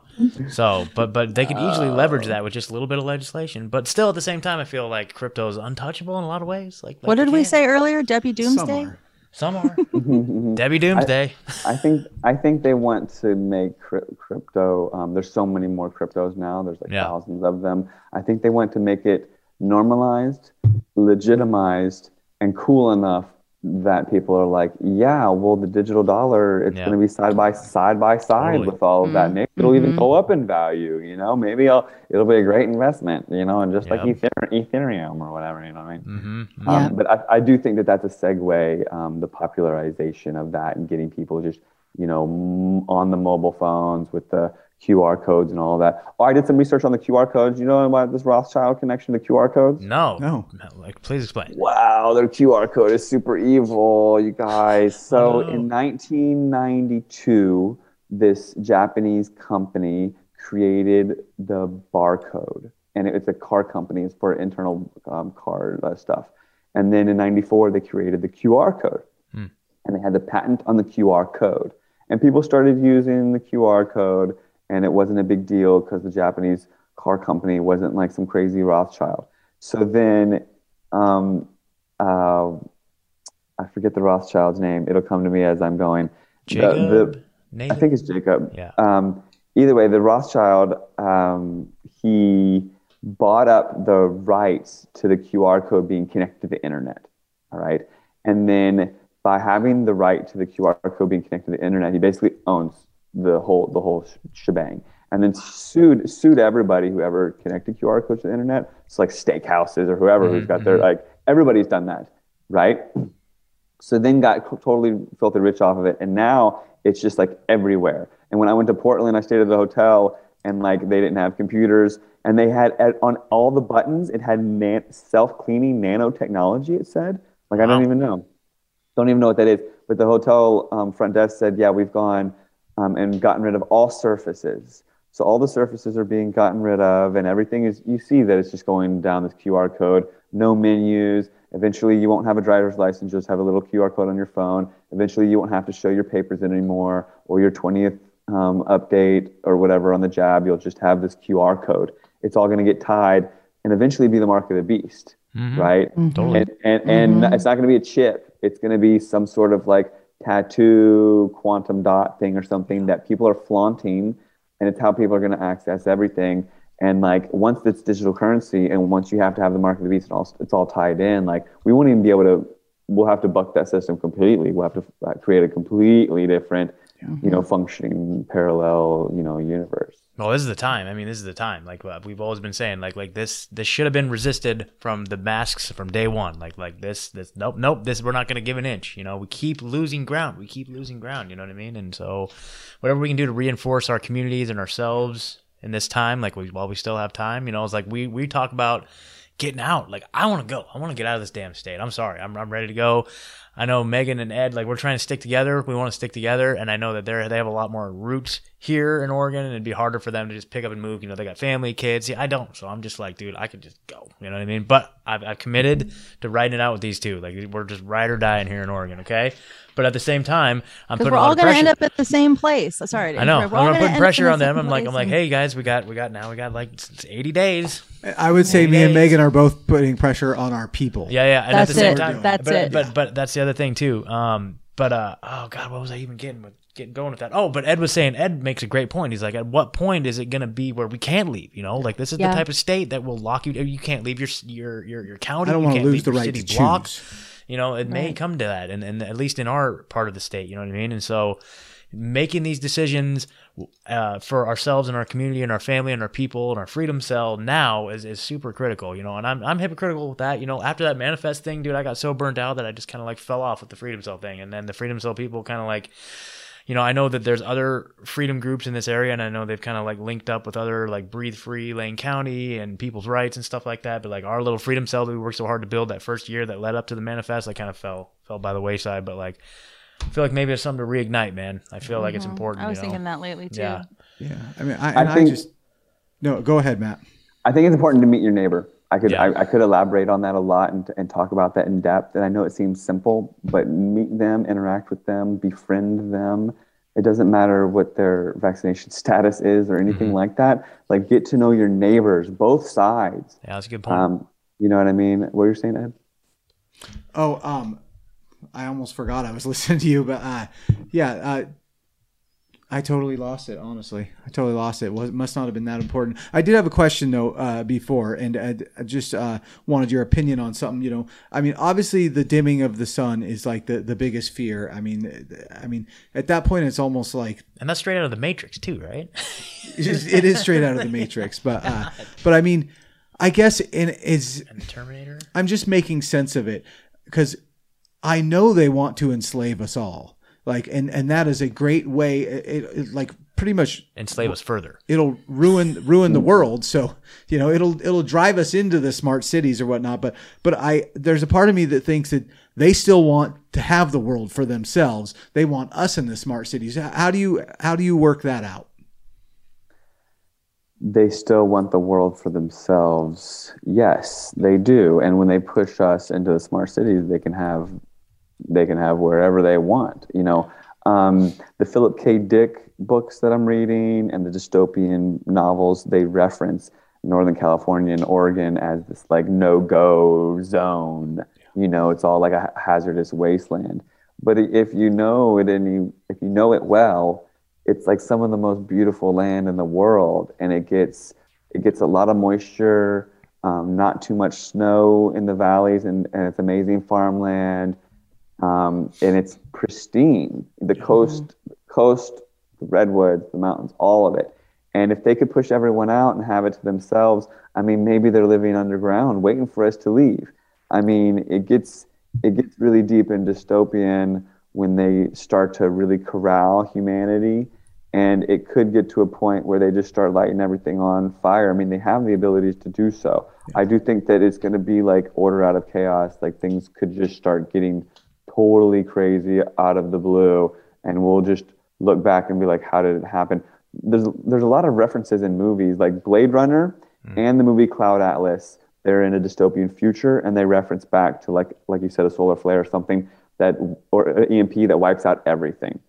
So, but but they can easily leverage that with just a little bit of legislation. But still, at the same time, I feel like crypto is untouchable in a lot of ways. Like, like What did we say earlier? Debbie Some Doomsday? are. Some are Debbie Doomsday. I think I think they want to make cri- crypto. Um, there's so many more cryptos now. There's like Yeah. thousands of them. I think they want to make it normalized, legitimized, and cool enough that people are like, yeah, well, the digital dollar, it's Yeah. going to be side by side by side Totally. with all of that. Maybe it'll even go up in value. You know, maybe I'll, it'll be a great investment. You know, and just like Ether- Ethereum or whatever. You know what I mean? hmm Yeah. Um, but I, I do think that that's a segue, um, the popularization of that and getting people just, you know, m- on the mobile phones with the QR codes and all that. Oh, I did some research on the QR codes. You know about this Rothschild connection to QR codes? No, No. Like, please explain. Wow, their QR code is super evil, you guys. So Oh, in 1992, this Japanese company created the barcode, and it's a car company. It's for internal um, car uh, stuff. And then in '94, they created the QR code, Hmm. and they had the patent on the QR code. And people started using the QR code, and it wasn't a big deal because the Japanese car company wasn't like some crazy Rothschild. So then um, uh, I forget the Rothschild's name. It'll come to me as I'm going. The- Jacob, the- Nathan. I think it's Jacob. Yeah. Um, either way, the Rothschild, um, he bought up the rights to the QR code being connected to the internet. All right. And then by having the right to the QR code being connected to the internet, he basically owns the whole the whole sh- shebang. And then sued sued everybody who ever connected QR codes to the internet. It's like steakhouses or whoever who's got their like everybody's done that, right? So then got totally filthy rich off of it, and now it's just like everywhere. And when I went to Portland, I stayed at the hotel, and like they didn't have computers, and they had at, on all the buttons, it had nan- self-cleaning nanotechnology. It said, like I don't even know, don't even know what that is. But the hotel um, front desk said, yeah, we've gone um, and gotten rid of all surfaces. So all the surfaces are being gotten rid of, and everything is. You see that it's just going down this QR code. No menus. Eventually, you won't have a driver's license. You'll just have a little QR code on your phone. Eventually, you won't have to show your papers anymore or your 20th um, update or whatever on the job. You'll just have this QR code. It's all going to get tied and eventually be the mark of the beast, right? Totally. And and, and it's not going to be a chip. It's going to be some sort of like tattoo quantum dot thing or something that people are flaunting, and it's how people are going to access everything. And like once it's digital currency, and once you have to have the mark of the beast, and all, it's all tied in. Like we won't even be able to. We'll have to buck that system completely. We'll have to uh, create a completely different, you know, functioning parallel, you know, universe. Well, this is the time. I mean, this is the time. Like uh, we've always been saying, like like this this should have been resisted from the masks from day one. Like like this this nope nope this we're not going to give an inch. You know, we keep losing ground. We keep losing ground. You know what I mean? And so, whatever we can do to reinforce our communities and ourselves in this time, like we, while we still have time, you know, it's like we we talk about getting out. Like I want to go. I want to get out of this damn state. I'm sorry. I'm I'm ready to go. I know Megan and Ed, like we're trying to stick together. We want to stick together, and I know that they're they have a lot more roots here in Oregon, and it'd be harder for them to just pick up and move. You know, they got family, kids. Yeah, I don't, so I'm just like, dude, I could just go. You know what I mean? But I've, I've committed to riding it out with these two. Like we're just ride or die in here in Oregon, okay? But at the same time, I'm putting we're all going to end up at the same place. Sorry. I know. I'm interrupt. Gonna gonna put pressure on them. I'm like, I'm like, hey guys, we got, we got now, we got like 80 days. I would say 80 me and. Megan are both putting pressure on our people. Yeah, yeah. And That's at the same it. time, That's but, it. But but that's the the other thing too. Um, but uh, oh god, what was I even getting with getting going with that? Oh, but Ed was saying Ed makes a great point. He's like, at what point is it going to be where we can't leave? You know, like this is Yeah. the type of state that will lock you. You can't leave your your your your county. I don't want to lose the right city to block. choose. You know, it may come to that, and, and at least in our part of the state, you know what I mean. And so, making these decisions uh, for ourselves and our community and our family and our people and our freedom cell now is, is super critical, you know. And I'm I'm hypocritical with that, you know. After that manifest thing, dude, I got so burnt out that I just kind of like fell off with the freedom cell thing, and then the freedom cell people kind of like. You know, I know that there's other freedom groups in this area, and I know they've kind of like linked up with other like Breathe Free, Lane County, and People's Rights and stuff like that. But like our little freedom cell that we worked so hard to build that first year that led up to the manifest, like kind of fell fell by the wayside. But like, I feel like maybe it's something to reignite, man. I feel like it's important. Mm-hmm. I was you know? thinking that lately too. Yeah. Yeah, I mean, I, I and I, think- just no. Go ahead, Matt. I think it's important to meet your neighbor. I could Yeah. I, I could elaborate on that a lot and, and talk about that in depth. And I know it seems simple, but meet them, interact with them, befriend them. It doesn't matter what their vaccination status is or anything Mm-hmm. like that. Like get to know your neighbors, both sides. Yeah, that's a good point. Um, you know what I mean? What you're saying, Ed? Oh, um, I almost forgot I was listening to you, but uh, yeah, uh, I totally lost it. Honestly, I totally lost it. it. Was must not have been that important. I did have a question though uh, before, and I, I just uh, wanted your opinion on something. You know, I mean, obviously the dimming of the sun is like the, the biggest fear. I mean, I mean, at that point, it's almost like and that's straight out of the Matrix too, right? it is, it is straight out of the Matrix. But uh, but I mean, I guess in is and Terminator. I'm just making sense of it because I know they want to enslave us all. Like, and and that is a great way. It, it like pretty much Enslave us further. it'll ruin ruin the world. So you know it'll it'll drive us into the smart cities or whatnot. But but I there's a part of me that thinks that they still want to have the world for themselves. They want us in the smart cities. How do you how do you work that out? they still want the world for themselves. Yes, they do. And when they push us into the smart cities, they can have they can have wherever they want. You know, um, the Philip K. Dick books that I'm reading and the dystopian novels they reference Northern California and Oregon as this like no go zone. You know, it's all like a hazardous wasteland. But if you know it any if you know it well, it's like some of the most beautiful land in the world and it gets it gets a lot of moisture um, not too much snow in the valleys and, and it's amazing farmland um, and it's pristine. The coast coast the redwoods the mountains all of it. And if they could push everyone out and have it to themselves i mean maybe they're living underground waiting for us to leave. I mean it gets it gets really deep and dystopian when they start to really corral humanity. And it could get to a point where they just start lighting everything on fire. I mean they have the abilities to do so. I do think that it's going to be like order out of chaos. Like things could just start getting totally crazy out of the blue and we'll just look back and be like how did it happen? There's there's a lot of references in movies like blade runner hmm. and the movie cloud atlas. They're in a dystopian future and they reference back to like like you said a solar flare or something that or emp that wipes out everything.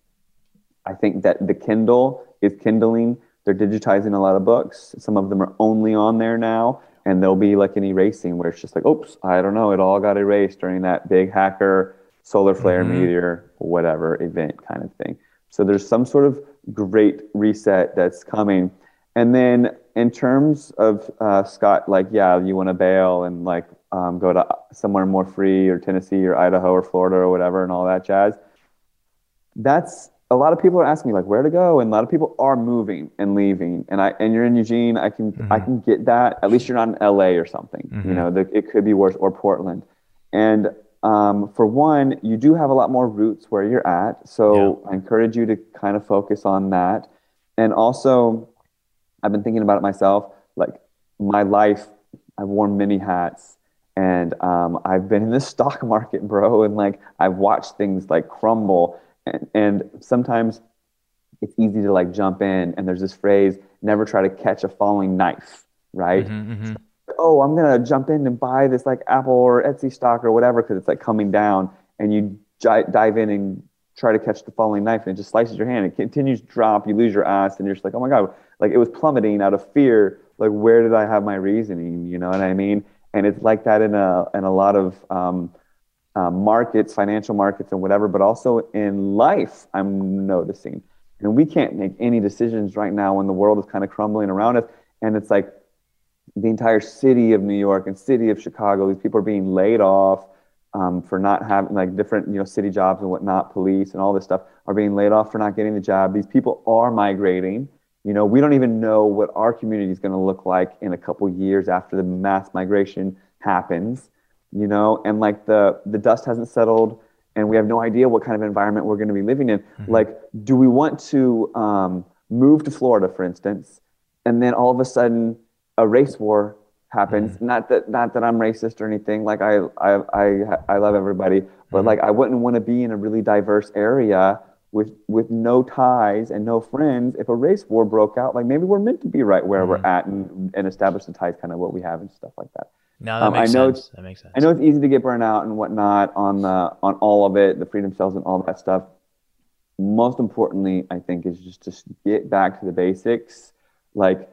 I think that the Kindle is kindling. They're digitizing a lot of books. Some of them are only on there now, and there'll be like an erasing where it's just like, oops, I don't know, it all got erased during that big hacker solar flare meteor whatever event kind of thing. So there's some sort of great reset that's coming. And then in terms of uh, Scott, like, yeah, you want to bail and like um, go to somewhere more free or Tennessee or Idaho or Florida or whatever and all that jazz. That's a lot of people are asking me like where to go, and a lot of people are moving and leaving. And I and you're in Eugene, I can I can get that. At least you're not in LA or something. You know, the, it could be worse or Portland. And um, for one, you do have a lot more roots where you're at. So I encourage you to kind of focus on that. And also, I've been thinking about it myself. Like my life, I've worn many hats, and um, I've been in the stock market, bro. And like I've watched things like crumble, and, and sometimes it's easy to like jump in. And there's this phrase: "Never try to catch a falling knife." Right? Mm-hmm. Oh, I'm gonna jump in and buy this like Apple or Etsy stock or whatever because it's like coming down, and you j- dive in and try to catch the falling knife, and it just slices your hand. It continues to drop. You lose your ass, and you're just like, oh my god, like it was plummeting out of fear. Like where did I have my reasoning? You know what I mean? And it's like that in a in a lot of um, uh, markets, financial markets, and whatever, but also in life, I'm noticing. And we can't make any decisions right now when the world is kind of crumbling around us. And it's like the entire city of New York and city of Chicago, these people are being laid off um, for not having like different, you know, city jobs and whatnot, police and all this stuff are being laid off for not getting the job. These people are migrating. You know, we don't even know what our community is going to look like in a couple years after the mass migration happens you know, and like the the dust hasn't settled, and we have no idea what kind of environment we're going to be living in. Mm-hmm. Like, do we want to um, move to Florida, for instance, and then all of a sudden a race war happens? Mm-hmm. Not that not that I'm racist or anything. Like I I I, I love everybody, but mm-hmm. like I wouldn't want to be in a really diverse area with with no ties and no friends if a race war broke out like maybe we're meant to be right where mm-hmm. we're at and, and establish the ties kind of what we have and stuff like that no, that um, makes I know sense. That makes sense. I know it's easy to get burned out and whatnot on the on all of it, the freedom cells and all that stuff. Most importantly, I think is just to get back to the basics, like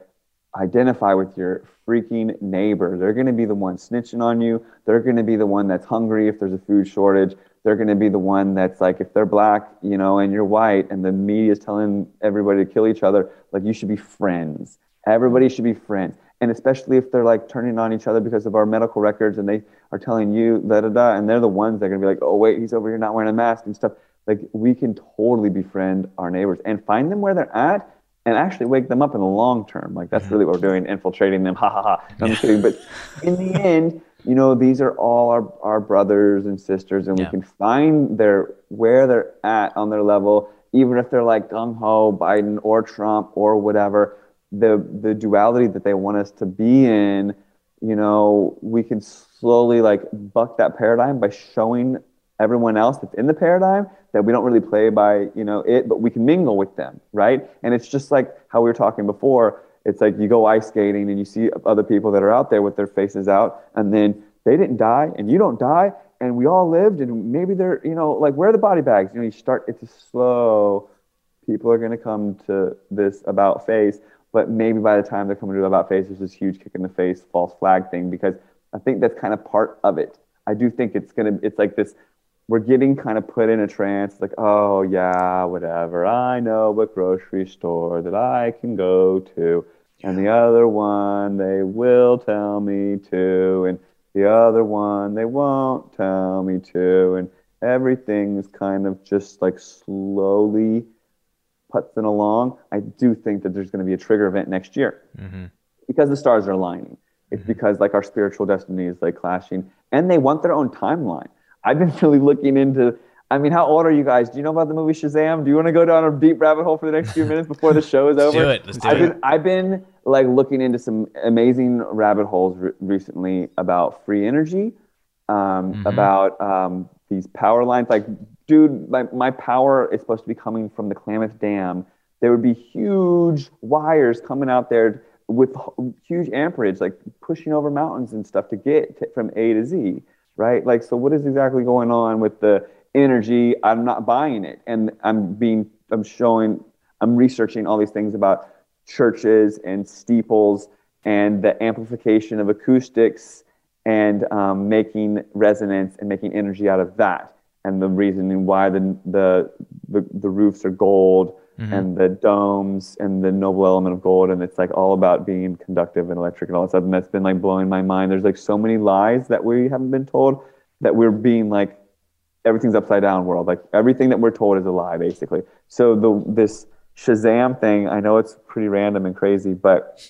identify with your freaking neighbor. They're going to be the one snitching on you. They're going to be the one that's hungry if there's a food shortage. They're going to be the one that's like, if they're black, you know, and you're white, and the media is telling everybody to kill each other, like you should be friends. Everybody should be friends and especially if they're like turning on each other because of our medical records and they are telling you da da da and they're the ones that are gonna be like oh wait he's over here not wearing a mask and stuff like we can totally befriend our neighbors and find them where they're at and actually wake them up in the long term. Like that's mm-hmm. really what we're doing infiltrating them. Ha ha ha. No, i'm kidding. But in the end you know these are all our, our brothers and sisters and yeah. we can find their where they're at on their level. Even if they're like gung-ho biden or trump or whatever the the duality that they want us to be in you know we can slowly like buck that paradigm by showing everyone else that's in the paradigm that we don't really play by you know it but we can mingle with them right and it's just like how we were talking before it's like you go ice skating and you see other people that are out there with their faces out and then they didn't die and you don't die and we all lived and maybe they're you know like where are the body bags you know you start it's a slow people are going to come to this about face but maybe by the time they're coming to about face, there's this huge kick in the face, false flag thing because I think that's kind of part of it. I do think it's gonna. It's like this. We're getting kind of put in a trance, like, oh yeah, whatever. I know what grocery store that I can go to, and the other one they will tell me to, and the other one they won't tell me to, and everything's kind of just like slowly putzing along, I do think that there's going to be a trigger event next year mm-hmm. because the stars are aligning. It's mm-hmm. because like our spiritual destiny is like clashing, and they want their own timeline. I've been really looking into. I mean, how old are you guys? Do you know about the movie Shazam? Do you want to go down a deep rabbit hole for the next few minutes before the show is over? do it. Let's do I've it. Been, I've been like looking into some amazing rabbit holes re- recently about free energy, um, mm-hmm. about um, these power lines. Like dude, my, my power is supposed to be coming from the Klamath Dam. There would be huge wires coming out there with huge amperage, like pushing over mountains and stuff to get to, from A to Z, right? Like, so what is exactly going on with the energy? I'm not buying it, and I'm being, I'm showing, I'm researching all these things about churches and steeples and the amplification of acoustics and um, making resonance and making energy out of that and the reasoning why the the the, the roofs are gold mm-hmm. and the domes and the noble element of gold and it's like all about being conductive and electric and all that stuff and that's been like blowing my mind there's like so many lies that we haven't been told that we're being like everything's upside down world like everything that we're told is a lie basically so the this shazam thing i know it's pretty random and crazy but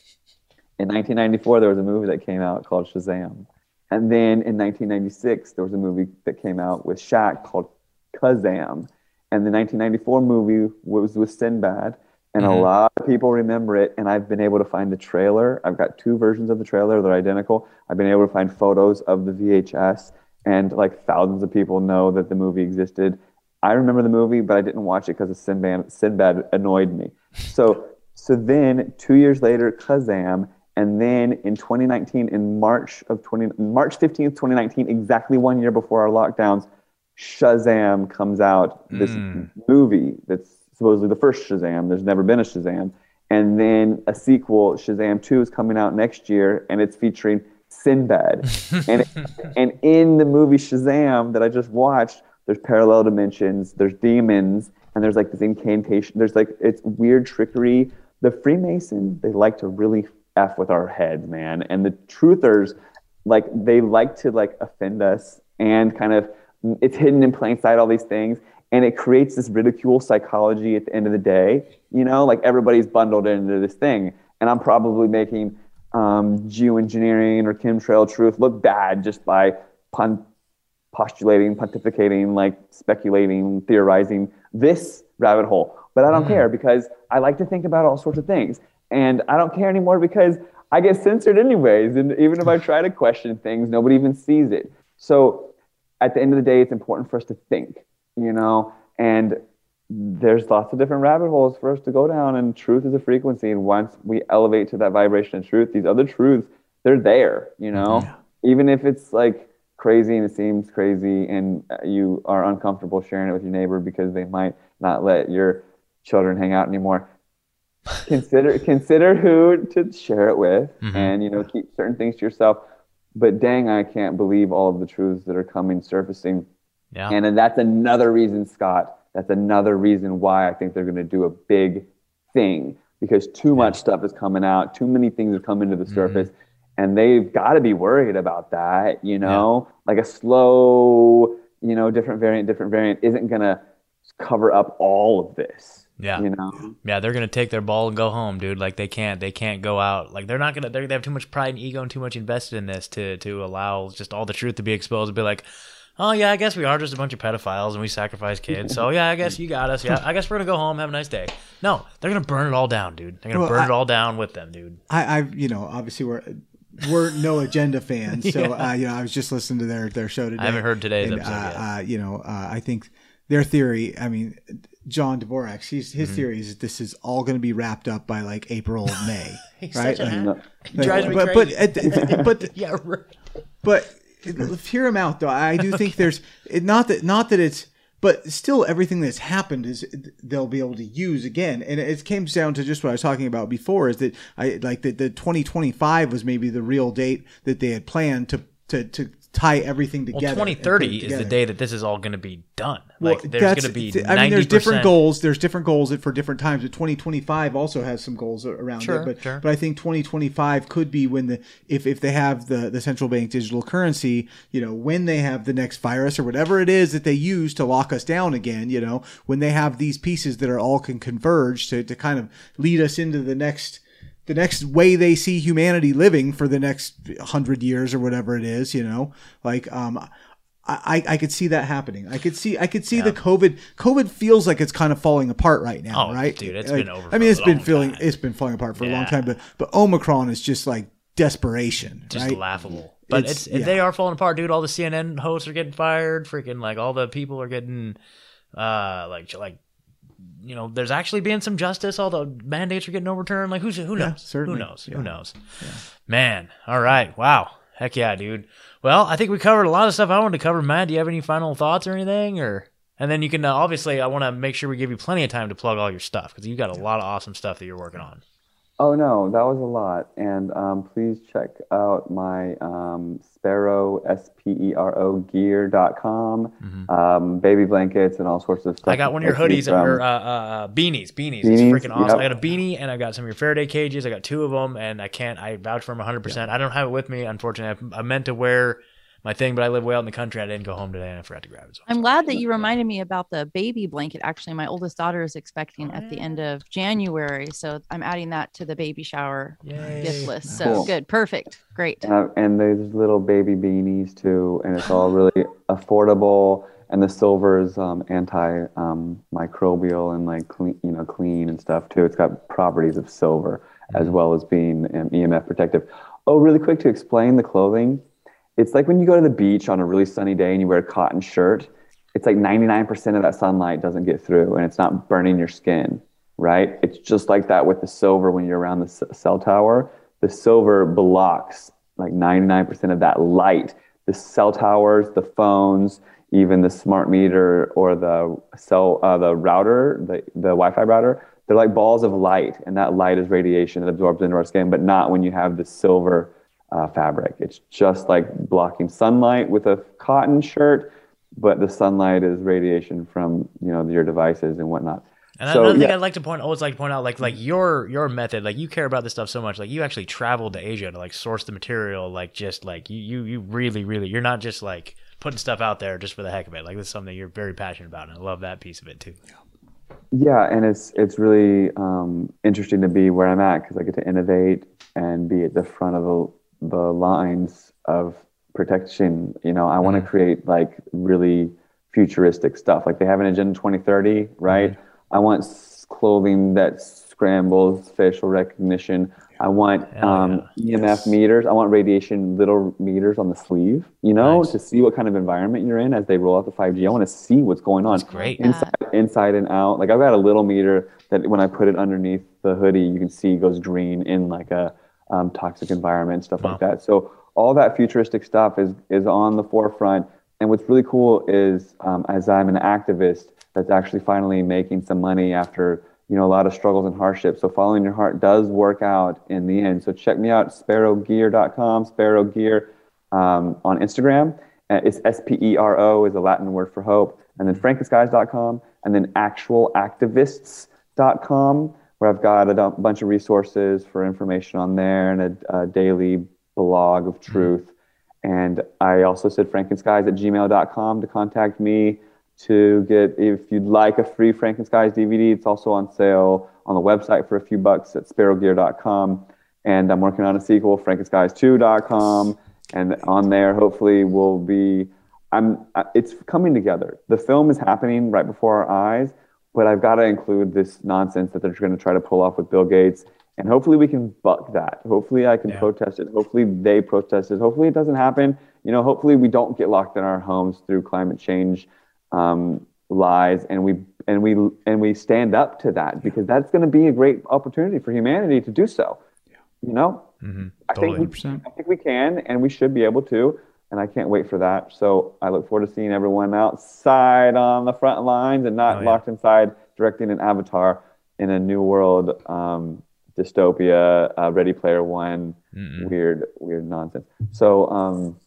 in 1994 there was a movie that came out called shazam and then in 1996, there was a movie that came out with Shaq called Kazam. And the 1994 movie was with Sinbad. And mm-hmm. a lot of people remember it. And I've been able to find the trailer. I've got two versions of the trailer. They're identical. I've been able to find photos of the VHS. And like thousands of people know that the movie existed. I remember the movie, but I didn't watch it because Sinbad, Sinbad annoyed me. So, so then two years later, Kazam and then in 2019, in March of 20, March 15th, 2019, exactly one year before our lockdowns, Shazam comes out. This mm. movie that's supposedly the first Shazam. There's never been a Shazam. And then a sequel, Shazam 2, is coming out next year, and it's featuring Sinbad. and and in the movie Shazam that I just watched, there's parallel dimensions, there's demons, and there's like this incantation. There's like it's weird trickery. The Freemason, they like to really f with our heads, man. And the truthers, like they like to like offend us and kind of it's hidden in plain sight all these things and it creates this ridicule psychology at the end of the day you know like everybody's bundled into this thing. And i'm probably making um, geoengineering or chemtrail truth look bad just by pun- postulating pontificating like speculating theorizing this rabbit hole. But i don't mm. care because i like to think about all sorts of things. And i don't care anymore because i get censored anyways. And even if i try to question things nobody even sees it. So at the end of the day it's important for us to think you know, and there's lots of different rabbit holes for us to go down and truth is a frequency and once we elevate to that vibration of truth these other truths they're there you know yeah. even if it's like crazy and it seems crazy and you are uncomfortable sharing it with your neighbor because they might not let your children hang out anymore consider consider who to share it with mm-hmm. and you know keep certain things to yourself but dang i can't believe all of the truths that are coming surfacing yeah. And that's another reason, Scott, that's another reason why I think they're going to do a big thing because too much stuff is coming out, too many things have come into the mm-hmm. surface, and they've got to be worried about that, you know? Yeah. Like a slow, you know, different variant, different variant isn't going to cover up all of this. Yeah. You know? Yeah, they're gonna take their ball and go home, dude. Like they can't they can't go out. Like they're not gonna they have too much pride and ego and too much invested in this to to allow just all the truth to be exposed and be like, oh yeah, I guess we are just a bunch of pedophiles and we sacrifice kids. So yeah, I guess you got us. Yeah, I guess we're gonna go home. Have a nice day. No, they're gonna burn it all down, dude. They're gonna well, burn I, it all down with them, dude. I, I, you know, obviously we're we're no agenda fans, so yeah. uh, you know, I was just listening to their their show today. I haven't heard today's and, episode uh, yet. Uh, you know, uh, I think their theory. I mean, John Dvorak, he's, his mm-hmm. theory is this is all going to be wrapped up by like April, May, right? Like, like, drives me but, crazy. But, but, yeah, right. but hear him out though. I do think there's not that not that it's but still everything that's happened is they'll be able to use again and it came down to just what i was talking about before is that i like that the 2025 was maybe the real date that they had planned to to, to tie everything together. Well, 2030 is the day that this is all going to be done. Well, like there's going to be. I mean, there's different goals. There's different goals for different times. But 2025 also has some goals around sure, it. But sure. but I think 2025 could be when the if if they have the the central bank digital currency, you know, when they have the next virus or whatever it is that they use to lock us down again, you know, when they have these pieces that are all can converge to to kind of lead us into the next the next way they see humanity living for the next hundred years or whatever it is, you know, like, um, I, I could see that happening. I could see I could see yeah. the COVID COVID feels like it's kind of falling apart right now, oh, right? Dude, it's like, been over. I mean, it's been feeling time. it's been falling apart for yeah. a long time, but but Omicron is just like desperation, just right? laughable. But it's, it's yeah. they are falling apart, dude. All the CNN hosts are getting fired. Freaking like all the people are getting uh like like you know, there's actually being some justice. All the mandates are getting overturned. Like who's who knows? Yeah, who knows? Yeah. Who knows? Yeah. Man, all right, wow, heck yeah, dude. Well, I think we covered a lot of stuff I wanted to cover. Matt, do you have any final thoughts or anything? Or and then you can uh, obviously, I want to make sure we give you plenty of time to plug all your stuff because you got a lot of awesome stuff that you're working on. Oh no, that was a lot. And um, please check out my um, Spero S P E R O gear.com, mm-hmm. um, baby blankets and all sorts of stuff. I got one of your hoodies or uh, uh, beanies. Beanies. beanies. It's freaking awesome. Yep. I got a beanie and I got some of your Faraday cages. I got two of them and I can't. I vouch for them 100. Yeah. percent I don't have it with me, unfortunately. I, I meant to wear my thing, but I live way out in the country. I didn't go home today and I forgot to grab it. So I'm, I'm glad that you reminded me about the baby blanket. Actually, my oldest daughter is expecting oh, at the end of January. So I'm adding that to the baby shower Yay. gift list. So cool. good. Perfect. Great. Uh, and there's little baby beanies too. And it's all really affordable. And the silver is um, anti um, microbial and like clean, you know, clean and stuff too. It's got properties of silver mm-hmm. as well as being um, EMF protective. Oh, really quick to explain the clothing it's like when you go to the beach on a really sunny day and you wear a cotton shirt, it's like 99% of that sunlight doesn't get through and it's not burning your skin, right? It's just like that with the silver when you're around the cell tower. The silver blocks like 99% of that light. The cell towers, the phones, even the smart meter or the cell, uh, the router, the, the Wi-Fi router, they're like balls of light, and that light is radiation that absorbs into our skin, but not when you have the silver uh, fabric. It's just like blocking sunlight with a cotton shirt, but the sunlight is radiation from you know your devices and whatnot. And So, another thing yeah. I'd like to point, always like to point out, like like your your method, like you care about this stuff so much, like you actually traveled to Asia to like source the material, like just like you you you really really, you're not just like putting stuff out there just for the heck of it. Like this is something you're very passionate about, and I love that piece of it too. Yeah, and it's it's really um, interesting to be where I'm at because I get to innovate and be at the front of the, the lines of protection. You know, I want to create like really futuristic stuff. Like they have an Agenda 2030, right? I want clothing that scrambles facial recognition. I want Hell um, yeah. EMF Yes. meters. I want radiation little meters on the sleeve. You know, Nice. to see what kind of environment you're in as they roll out the 5G. I want to see what's going on That's great. Yeah. inside, inside and out. Like I've got a little meter that when I put it underneath the hoodie, you can see goes green in like a um, toxic environment, stuff like that. So all that futuristic stuff is is on the forefront. And what's really cool is um, as I'm an activist that's actually finally making some money after you know a lot of struggles and hardships. So following your heart does work out in the end. So check me out, sperogear.com, sparrowgear um, on Instagram. Uh, It's S P E R O is a Latin word for hope. And then frankenskies.com and then actualactivists.com, where I've got a bunch of resources for information on there and a, a daily blog of mm-hmm. truth. And I also said frankenskies at gmail.com to contact me to get, if you'd like a free Frankenskies DVD, it's also on sale on the website for a few bucks at sperogear.com. And I'm working on a sequel, frankenskies2.com. And on there, hopefully, we'll be, I'm, it's coming together. The film is happening right before our eyes, but I've got to include this nonsense that they're going to try to pull off with Bill Gates. And hopefully we can buck that. Hopefully I can Yeah. protest it. Hopefully they protest it. Hopefully it doesn't happen. You know, hopefully we don't get locked in our homes through climate change um, lies, and we and we and we stand up to that because that's going to be a great opportunity for humanity to do so. You know, Mm-hmm. I think we, 100%. I think we can, and we should be able to. And I can't wait for that. So I look forward to seeing everyone outside on the front lines and not Oh, yeah. locked inside directing an avatar in a new world um, dystopia, uh, Ready Player One, Mm-mm. weird, weird nonsense. So um,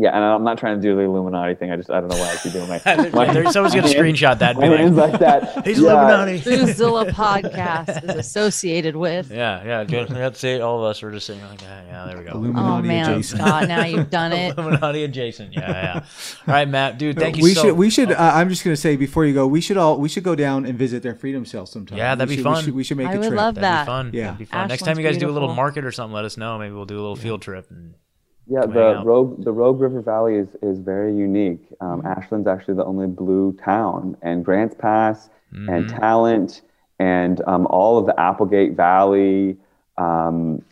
yeah, and I'm not trying to do the Illuminati thing. I just I don't know why I keep doing my. my There's someone's gonna screenshot that and My be like, like that. "He's Yeah. Illuminati." Boozilla podcast is associated with. Yeah, yeah. Good. Let's see. All of us are just sitting like that. Yeah, there we go. Illuminati Oh man, adjacent. Scott, now you've done it. Illuminati adjacent. Yeah, yeah. All right, Matt, dude. Thank you. we so should we should uh, i'm just going to say before you go we should all we should go down and visit their freedom cell sometime Yeah, that'd We be should- fun. we should, we should make I a would trip love That'd that. be fun. Yeah. That'd be fun. Next time you guys do a little market or something, let us know. Maybe we'll do a little field trip. And Yeah, the out. Rogue the Rogue River Valley is, is very unique. Um, Mm-hmm. Ashland's actually the only blue town, and Grants Pass Mm-hmm. and Talent and um, all of the Applegate Valley, um,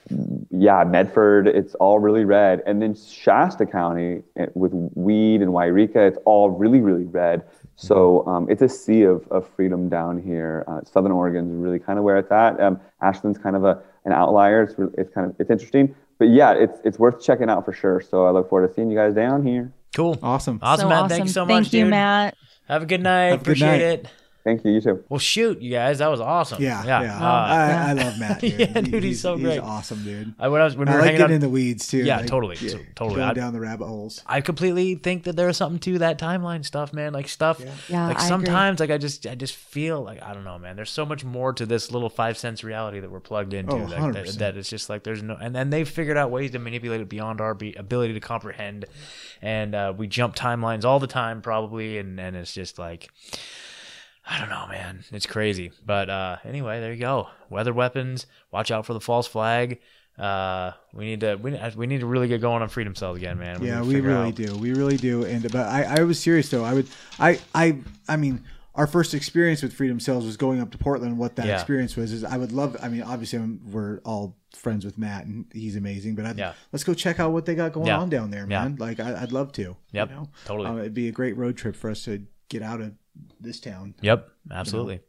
yeah, Medford, it's all really red. And then Shasta County eh, with Weed and Yreka, it's all really really red. So um, it's a sea of, of freedom down here. Uh, Southern Oregon's really kind of where it's at. Um, Ashland's kind of a, an outlier. It's, it's kind of it's interesting, but yeah, it's it's worth checking out for sure. So I look forward to seeing you guys down here. cool. awesome Awesome, so Matt. awesome. Thank you so much. Thank much, you, dude. Matt. Have a good night. Have a good Appreciate night. it. Thank you. You too. Well, shoot, you guys. That was awesome. yeah yeah. yeah, Uh, I. I love matt dude. Yeah, dude, he's so great. he's awesome dude I, when I was when we were like hanging getting out, in the weeds too Yeah, like, totally, so- totally. going I- down the rabbit holes I completely think that there's something to that timeline stuff, man. Like stuff. Yeah, like I agree. sometimes, like I just, I just feel like I don't know, man. There's so much more to this little five cents reality that we're plugged into. Oh, like, that, 100%. that it's just like there's no, and then they've figured out ways to manipulate it beyond our be, ability to comprehend, and uh, we jump timelines all the time, probably, and and it's just like. I don't know, man. It's crazy. But uh, anyway, there you go. Weather weapons. Watch out for the false flag. Uh, we need to we, we need to really get going on freedom cells again, man. yeah we really out- do we really do and but i i was serious though i would i i i mean our first experience with freedom cells was going up to portland what that Yeah. experience was is i would love i mean obviously I'm, we're all friends with matt and he's amazing but I'd, Yeah. let's go check out what they got going Yeah. on down there Yeah. man like I, i'd love to Yep, you know? totally. Um, it'd be a great road trip for us to get out of this town Yep, absolutely.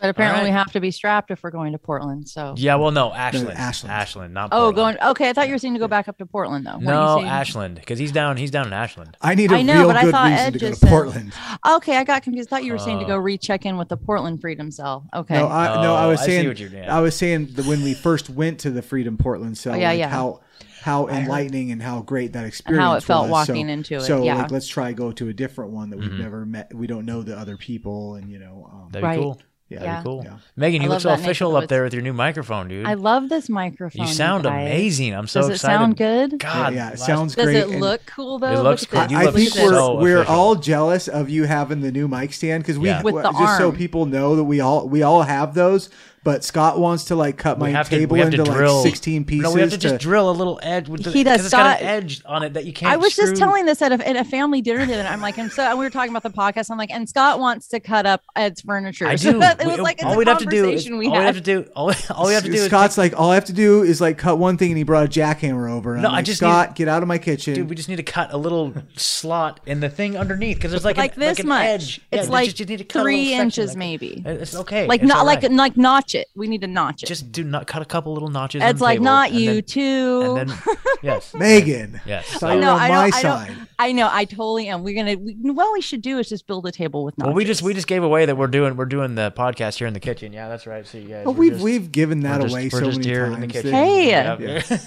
But apparently, All we have to be strapped if we're going to Portland. So. Yeah, well, no, Ashland. Ashland. Ashland, not Oh, going. Okay, I thought you were saying to go back up to Portland though. Weren't No, Ashland, because he's down. He's down in Ashland. I need a I know, real but I good thought reason Ed to go to just said- Portland. Okay, I got confused. Thought you were saying to Uh, go recheck in with the Portland Freedom Cell. Okay. No, I, no, I Oh, was I see saying, what you're. I was saying that when we first went to the Freedom Portland cell, Oh, yeah, like yeah. how how enlightening and how great that experience and how it felt was. walking so, into it, So yeah. like, let's try go to a different one that we've Mhm. never met. We don't know the other people, and you know, um, That'd Right. be cool. yeah, Yeah. That'd be cool. Yeah. Megan, you look so official up there with your new microphone, dude. I love this microphone. you sound guys. amazing. I'm so Does it excited. sound good? God, yeah, it sounds Does great. Does it and look cool though? It looks Look cool. at I think this. we're so we're all jealous of you having the new mic stand because we Yeah. With the just so people know that we all we all have those. But Scott wants to like cut We my have to- table we have to into drill- like sixteen pieces. No, we have to just drill a little edge with the. He does 'cause It's got Scott- an edge on it that you can't. I was just screw- telling this at a, at a family dinner the other night. I'm like, and so and we were talking about the podcast. I'm like, and Scott wants to cut up Ed's furniture. I So do. that- it We- was like it's all a we'd have to do. Is, conversation we all we had. have to do. All, all we have to do is Scott's take- like, all I have to do is like cut one thing, and he brought a jackhammer over. And No, I'm I like, just Scott, get out of my kitchen. Dude, we just need to cut a little slot in the thing underneath because there's like like an, this like an much. edge. Yeah, It's you like just, you need to cut a three section, inches, like- maybe. It's okay. Like it's not all like like notch it. We need to notch it. just do not cut a couple little notches. It's like table, not and you then- too. And then yes, Megan. yes. Thought So- you know, on I my don't- I side. I know. I totally am. We're gonna. We, what we should do is just build a table with notches. well, we just we just gave away that we're doing we're doing the podcast here in the kitchen. Yeah, that's right. So you guys, we're we've just- we've given that we're just- away we're so just many here times. in the that- kitchen. Hey.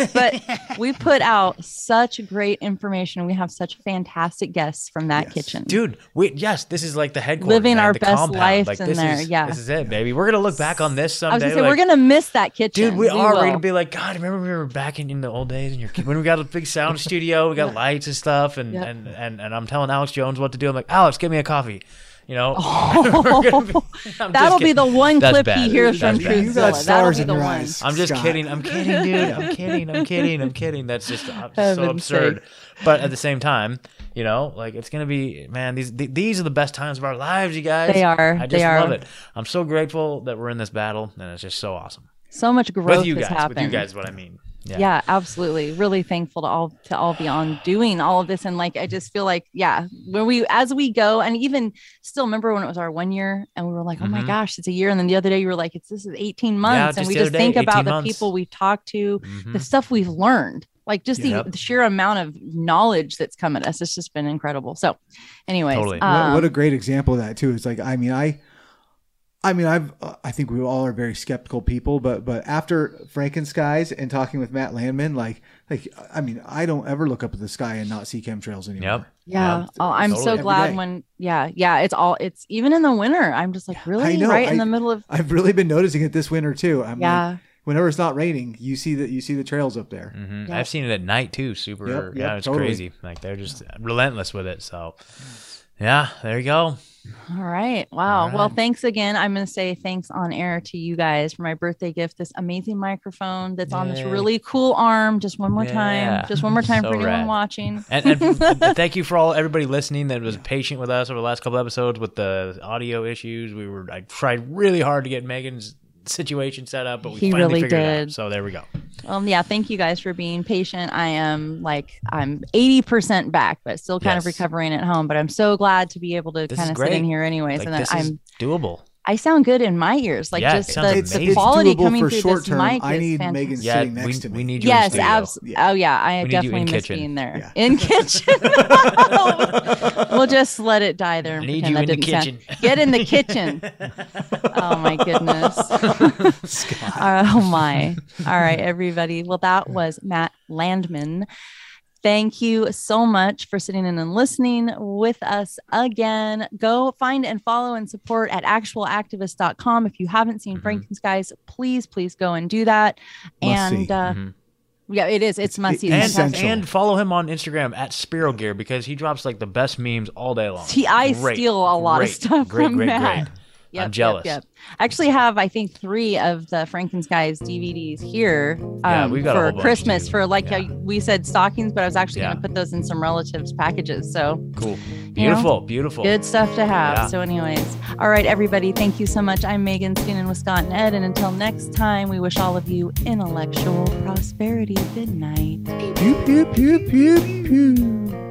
Yep. but we put out such great information. We have such fantastic guests from that Yes. kitchen. Dude, we yes, this is like the headquarters. Living man, our the best compound. lives like, in this there, Is, yeah. this is it, baby. We're gonna look back on this someday. I was gonna say like, we're gonna miss that kitchen. Dude, we, are. We're gonna be like, God, remember we were back in, in the old days and your when we got a big sound studio, we got lights and stuff, and, Yep. and and and I'm telling Alex Jones what to do. I'm like, Alex, get me a coffee. You know, Oh, be- That'll be the one That's clip bad. he hears from That's bad. You got Truthzilla. That'll stars be in the your eyes. I'm just Scott. kidding. I'm kidding, dude. I'm kidding. I'm kidding. I'm kidding. That's just uh, so Heaven's absurd. But at the same time, you know, like it's gonna be, man. These th- these are the best times of our lives, you guys. They are. I just They are. love it. I'm so grateful that we're in this battle, and it's just so awesome. So much growth With you guys. happened. With you guys, what I mean. Yeah. yeah. absolutely really thankful to all to all be on doing all of this and like i just feel like yeah when we as we go and even still remember when it was our one year and we were like oh my Mhm. gosh it's a year and then the other day you were like it's this is 18 months and we just day, think about 18 the months. people we've talked to Mhm. the stuff we've learned like just the, Yep. the sheer amount of knowledge that's come at us it's just been incredible so anyways Totally. What, um, what a great example of that too. It's like I mean I, I mean I've uh, I think we all are very skeptical people, but but after Frankenskies and talking with Matt Landman, like like I mean I don't ever look up at the sky and not see chemtrails anymore. Yep. yeah Yeah, oh, i'm totally. so glad when yeah yeah it's all it's even in the winter i'm just like really know, right in the middle of I've really been noticing it this winter too. I'm yeah like, whenever it's not raining, you see that you see the trails up there. hmm Yeah. I've seen it at night too. Super. Yep, yeah, it's totally. crazy. Like they're just relentless with it. So, yeah, there you go. All right. Wow. All Well, thanks again. I'm going to say thanks on air to you guys for my birthday gift. This amazing microphone that's on this really cool arm. Just one more Yeah. time. Just one more time So for anyone watching. And, and, and thank you for all everybody listening that was patient with us over the last couple episodes with the audio issues. We were I tried really hard to get Megan's situation set up, but we He finally really figured it did. out. So there we go. Um, yeah. Thank you guys for being patient. I am like, I'm 80% back, but still kind of recovering at home. But I'm so glad to be able to This kind of sit in here anyways. Like, and I'm, doable. I sound good in my ears. Like Yeah, just the, It's, the quality coming through short this term. mic I need fantastic. Megan Yeah, sitting we, next to me. we need you in Yes, studio. abs- Yeah. Oh yeah, I We need you definitely in miss kitchen. being there Yeah. in kitchen. we'll just let it die there. I And need pretend you that in the didn't kitchen. Sound. Get in the kitchen. oh my goodness. oh my. All right, everybody. Well, that was Matt Landman. Thank you so much for sitting in and listening with us again. Go find and follow and support at actualactivist.com. If you haven't seen Mhm. Frankenskies, please, please go and do that. Must and uh, Mhm. yeah, it is. It's must see. And, and follow him on Instagram at Spero Gear because he drops like the best memes all day long. See, I Great, steal a lot great, of stuff great, from great, Matt. Great. Yep, I'm jealous. Yep, yep. I actually have, I think, three of the Frankenskies DVDs here um, Yeah, we've got a for Christmas. too. For like Yeah. how we said stockings, but I was actually Yeah. going to put those in some relatives' packages. So Cool. Beautiful. Beautiful. good stuff to have. Yeah. So, anyways, all right, everybody, thank you so much. I'm Megan, staying in Wisconsin Ed, and until next time, we wish all of you intellectual prosperity. Good night. Pew pew pew pew pew.